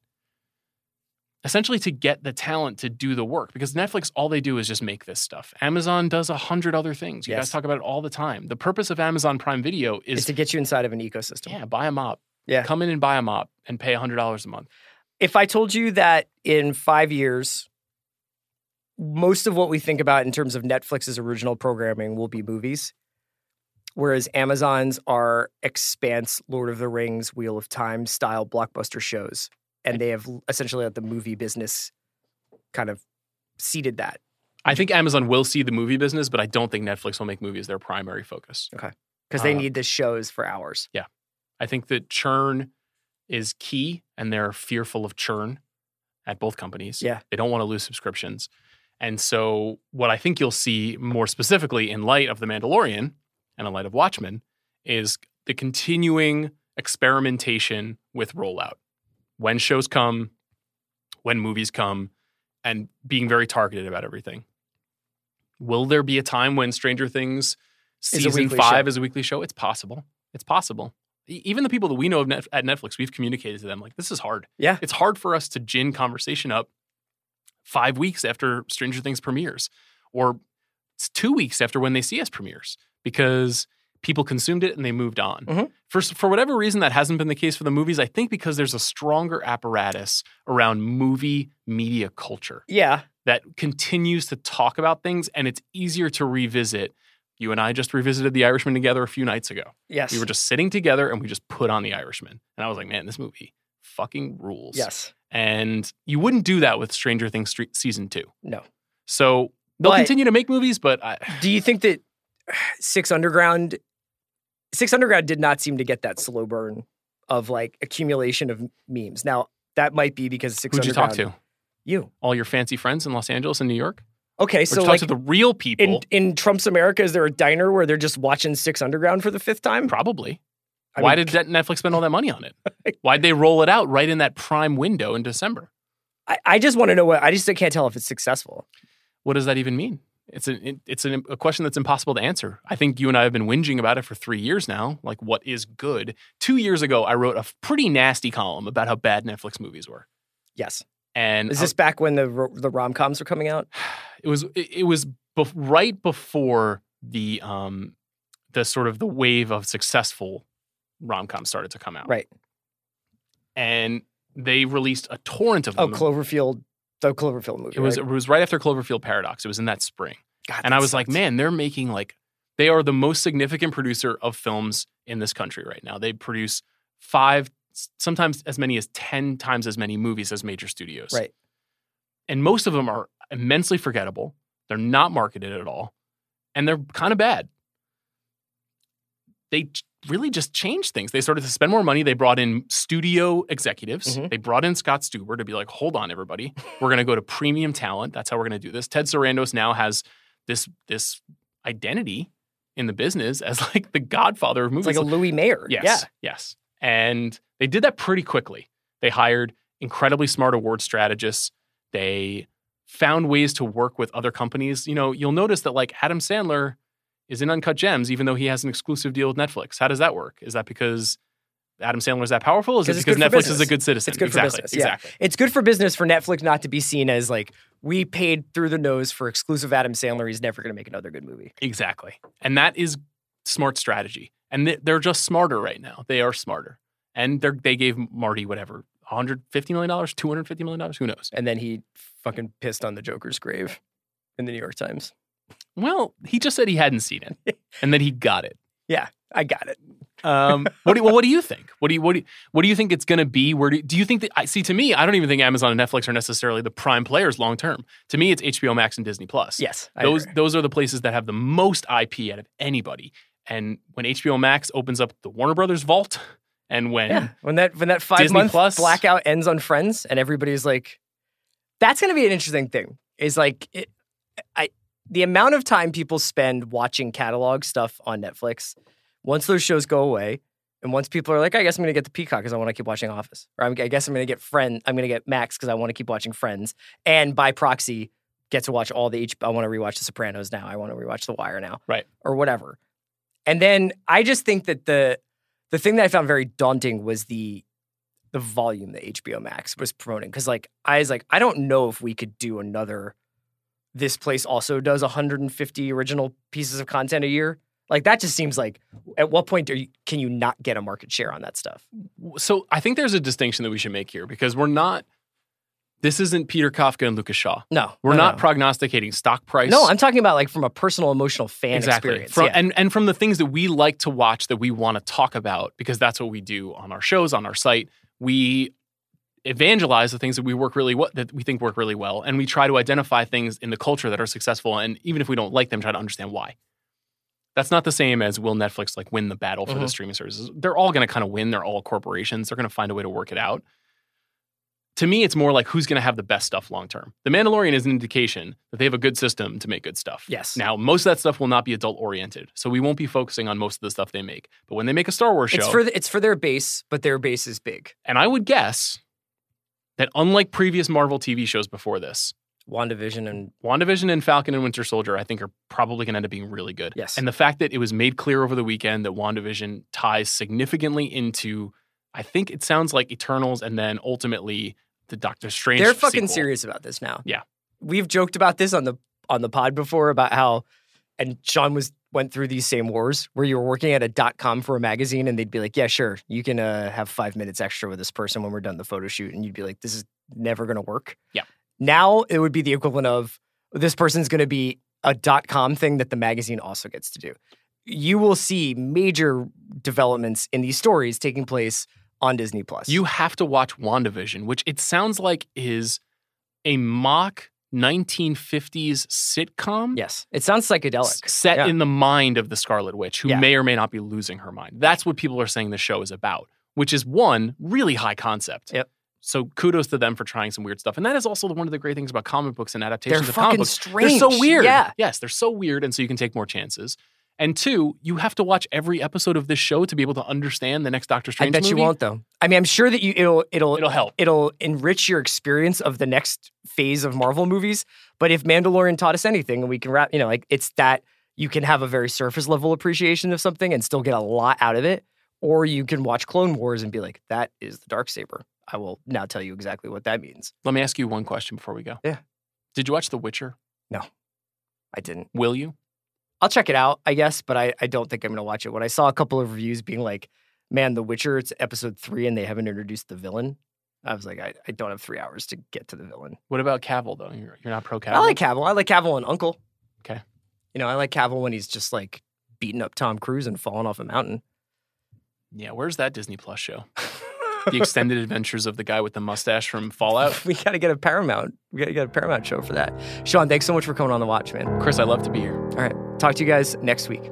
essentially, to get the talent to do the work. Because Netflix, all they do is just make this stuff. Amazon does a hundred other things. You Yes. guys talk about it all the time. The purpose of Amazon Prime Video Is is to get you inside of an ecosystem. yeah, buy a mop. Yeah. Come in and buy a mop and pay hundred dollars a month. If I told you that in five years, most of what we think about in terms of Netflix's original programming will be movies, whereas Amazon's are expanse, Lord of the Rings, Wheel of Time style blockbuster shows. And they have essentially let the movie business kind of ceded that. I think Amazon will see the movie business, but I don't think Netflix will make movies their primary focus. Okay. Because they Uh, need the shows for hours. Yeah. I think that churn is key, and they're fearful of churn at both companies. Yeah. They don't want to lose subscriptions. And so, what I think you'll see more specifically in light of The Mandalorian and in light of Watchmen is the continuing experimentation with rollout. When shows come, when movies come, and being very targeted about everything. Will there be a time when Stranger Things season five show. is a weekly show? It's possible. It's possible. Even the people that we know of Net- at Netflix, we've communicated to them like this is hard. Yeah. It's hard for us to gin conversation up five weeks after Stranger Things premieres, or it's two weeks after when they see us premieres, because people consumed it and they moved on. Mhm. For for whatever reason, that hasn't been the case for the movies. I think because there's a stronger apparatus around movie media culture Yeah. that continues to talk about things, and it's easier to revisit. You and I just revisited The Irishman together a few nights ago. Yes. We were just sitting together and we just put on The Irishman. And I was like, man, this movie fucking rules. yes. And you wouldn't do that with Stranger Things Stre- season two. No. So they'll But- continue to make movies, but I, Do you think that Six Underground, Six Underground did not seem to get that slow burn of like accumulation of memes? Now that might be because Six who'd you talk to? You. All your fancy friends in Los Angeles and New York? Okay, Or so you like talk to the real people? in in Trump's America, is there a diner where they're just watching Six Underground for the fifth time? Probably. I Why mean, did Netflix spend all that money on it? Why'd they roll it out right in that prime window in December? I, I just want to know what I just can't tell if it's successful. What does that even mean? It's a it's an, a question that's impossible to answer. I think you and I have been whinging about it for three years now. Like, what is good? Two years ago, I wrote a pretty nasty column about how bad Netflix movies were, Yes. and Is this back when the the rom coms were coming out? it was it, it was bef- right before the um the sort of the wave of successful rom coms started to come out, Right. And they released a torrent of Oh, them. Cloverfield, the Cloverfield movie. it was right? it was right after Cloverfield Paradox. It was in that spring. God, and that I was like, man, they're making like they are the most significant producer of films in this country right now. They produce five, sometimes as many as 10 times as many movies as major studios. Right. And most of them are immensely forgettable. They're not marketed at all. And they're kind of bad. They really just changed things. They started to spend more money. They brought in studio executives. Mhm. They brought in Scott Stuber to be like, hold on, everybody. We're going to go to premium talent. That's how we're going to do this. Ted Sarandos now has this this identity in the business as like the godfather of It's movies. like a Louis Mayer. Yes. Yeah. Yes. And they did that pretty quickly. They hired incredibly smart award strategists. They found ways to work with other companies. You know, you'll notice that like Adam Sandler is in Uncut Gems, even though he has an exclusive deal with Netflix. How does that work? Is that because Adam Sandler is that powerful? Is it because for Netflix is a good citizen? It's good for exactly. business, yeah. Exactly. It's good for business for Netflix not to be seen as like we paid through the nose for exclusive Adam Sandler. He's never going to make another good movie. Exactly. And that is smart strategy. And they- they're just smarter right now. They are smarter. And they they gave Marty whatever, $150 million, $250 million, who knows? And then he fucking pissed on the Joker's grave in the New York Times. Well, he just said he hadn't seen it, and then he got it. Yeah, I got it. Um, what do, well, what do you think? What do you what do you, what do you think it's going to be? Where do you, do you think that? I see. To me, I don't even think Amazon and Netflix are necessarily the prime players long term. To me, it's HBO Max and Disney Plus. Yes, I those agree. those are the places that have the most IP out of anybody. And when HBO Max opens up the Warner Brothers vault, and when Yeah, when that when that five Disney month Plus- blackout ends on Friends, and everybody's like, "That's going to be an interesting thing." Is like, it, I the amount of time people spend watching catalog stuff on Netflix. Once those shows go away, and once people are like, "I guess I'm going to get the Peacock because I want to keep watching Office," or I'm, I guess I'm going to get Friend, I'm going to get Max because I want to keep watching Friends, and by proxy, get to watch all the H. I want to rewatch The Sopranos now. I want to rewatch The Wire now, Right. or whatever. And then I just think that the the thing that I found very daunting was the the volume that HBO Max was promoting. Cause like I was like, I don't know if we could do another this place also does 150 original pieces of content a year. Like that just seems like at what point are you, can you not get a market share on that stuff? so I think there's a distinction that we should make here because we're not. This isn't Peter Kafka and Lucas Shaw. No, We're no, not no. prognosticating stock price. No, I'm talking about like from a personal emotional fan exactly. experience. From, yeah. and and from the things that we like to watch that we want to talk about because that's what we do on our shows on our site. We evangelize the things that we work really what that we think work really well, and we try to identify things in the culture that are successful, and even if we don't like them, try to understand why. That's not the same as will Netflix like win the battle for the Mhm. streaming services. They're all going to kind of win. They're all corporations. They're going to find a way to work it out. To me, it's more like who's going to have the best stuff long term. The Mandalorian is an indication that they have a good system to make good stuff. Yes. Now, most of that stuff will not be adult oriented, so we won't be focusing on most of the stuff they make. But when they make a Star Wars show, it's for the, it's for their base, but their base is big. and I would guess that unlike previous Marvel TV shows before this, WandaVision and WandaVision and Falcon and Winter Soldier, I think, are probably going to end up being really good. Yes. And the fact that it was made clear over the weekend that WandaVision ties significantly into, I think it sounds like Eternals and then ultimately the Doctor Strange. They're fucking sequel. serious about this now. Yeah. We've joked about this on the on the pod before about how and Sean was went through these same wars where you were working at a dot com for a magazine and they'd be like, Yeah, sure, you can uh, have five minutes extra with this person when we're done the photo shoot. And you'd be like, This is never gonna work. Yeah. Now it would be the equivalent of this person's gonna be a dot com thing that the magazine also gets to do. You will see major developments in these stories taking place on Disney Plus. You have to watch WandaVision, which it sounds like is a mock 1950s sitcom Yes. It sounds psychedelic. set Yeah. in the mind of the Scarlet Witch, who Yeah. may or may not be losing her mind. That's what people are saying the show is about, which is one really high concept. Yep. So kudos to them for trying some weird stuff. And that is also one of the great things about comic books and adaptations They're of comic books. strange. They're so weird. Yeah. Yes, they're so weird. And so you can take more chances. And two, you have to watch every episode of this show to be able to understand the next Doctor Strange. I bet you movie. won't though. I mean, I'm sure that you it'll it'll It'll help. it'll enrich your experience of the next phase of Marvel movies. But if Mandalorian taught us anything, and we can wrap, you know, like it's that you can have a very surface level appreciation of something and still get a lot out of it, or you can watch Clone Wars and be like, that is the dark saber. I will now tell you exactly what that means. Let me ask you one question before we go. Yeah. Did you watch The Witcher? No, I didn't. Will you? I'll check it out, I guess, but I, I don't think I'm gonna watch it. When I saw a couple of reviews being like, man, The Witcher, it's episode three and they haven't introduced the villain. I was like, I, I don't have three hours to get to the villain. What about Cavill though? You're, you're not pro Cavill. I like Cavill. I like Cavill and Uncle. Okay. You know, I like Cavill when he's just like beating up Tom Cruise and falling off a mountain. Yeah, where's that Disney Plus show? the extended adventures of the guy with the mustache from Fallout. we got to get a Paramount. We got to get a Paramount show for that. Sean, thanks so much for coming on the watch, man. Chris, I love to be here. All right. Talk to you guys next week.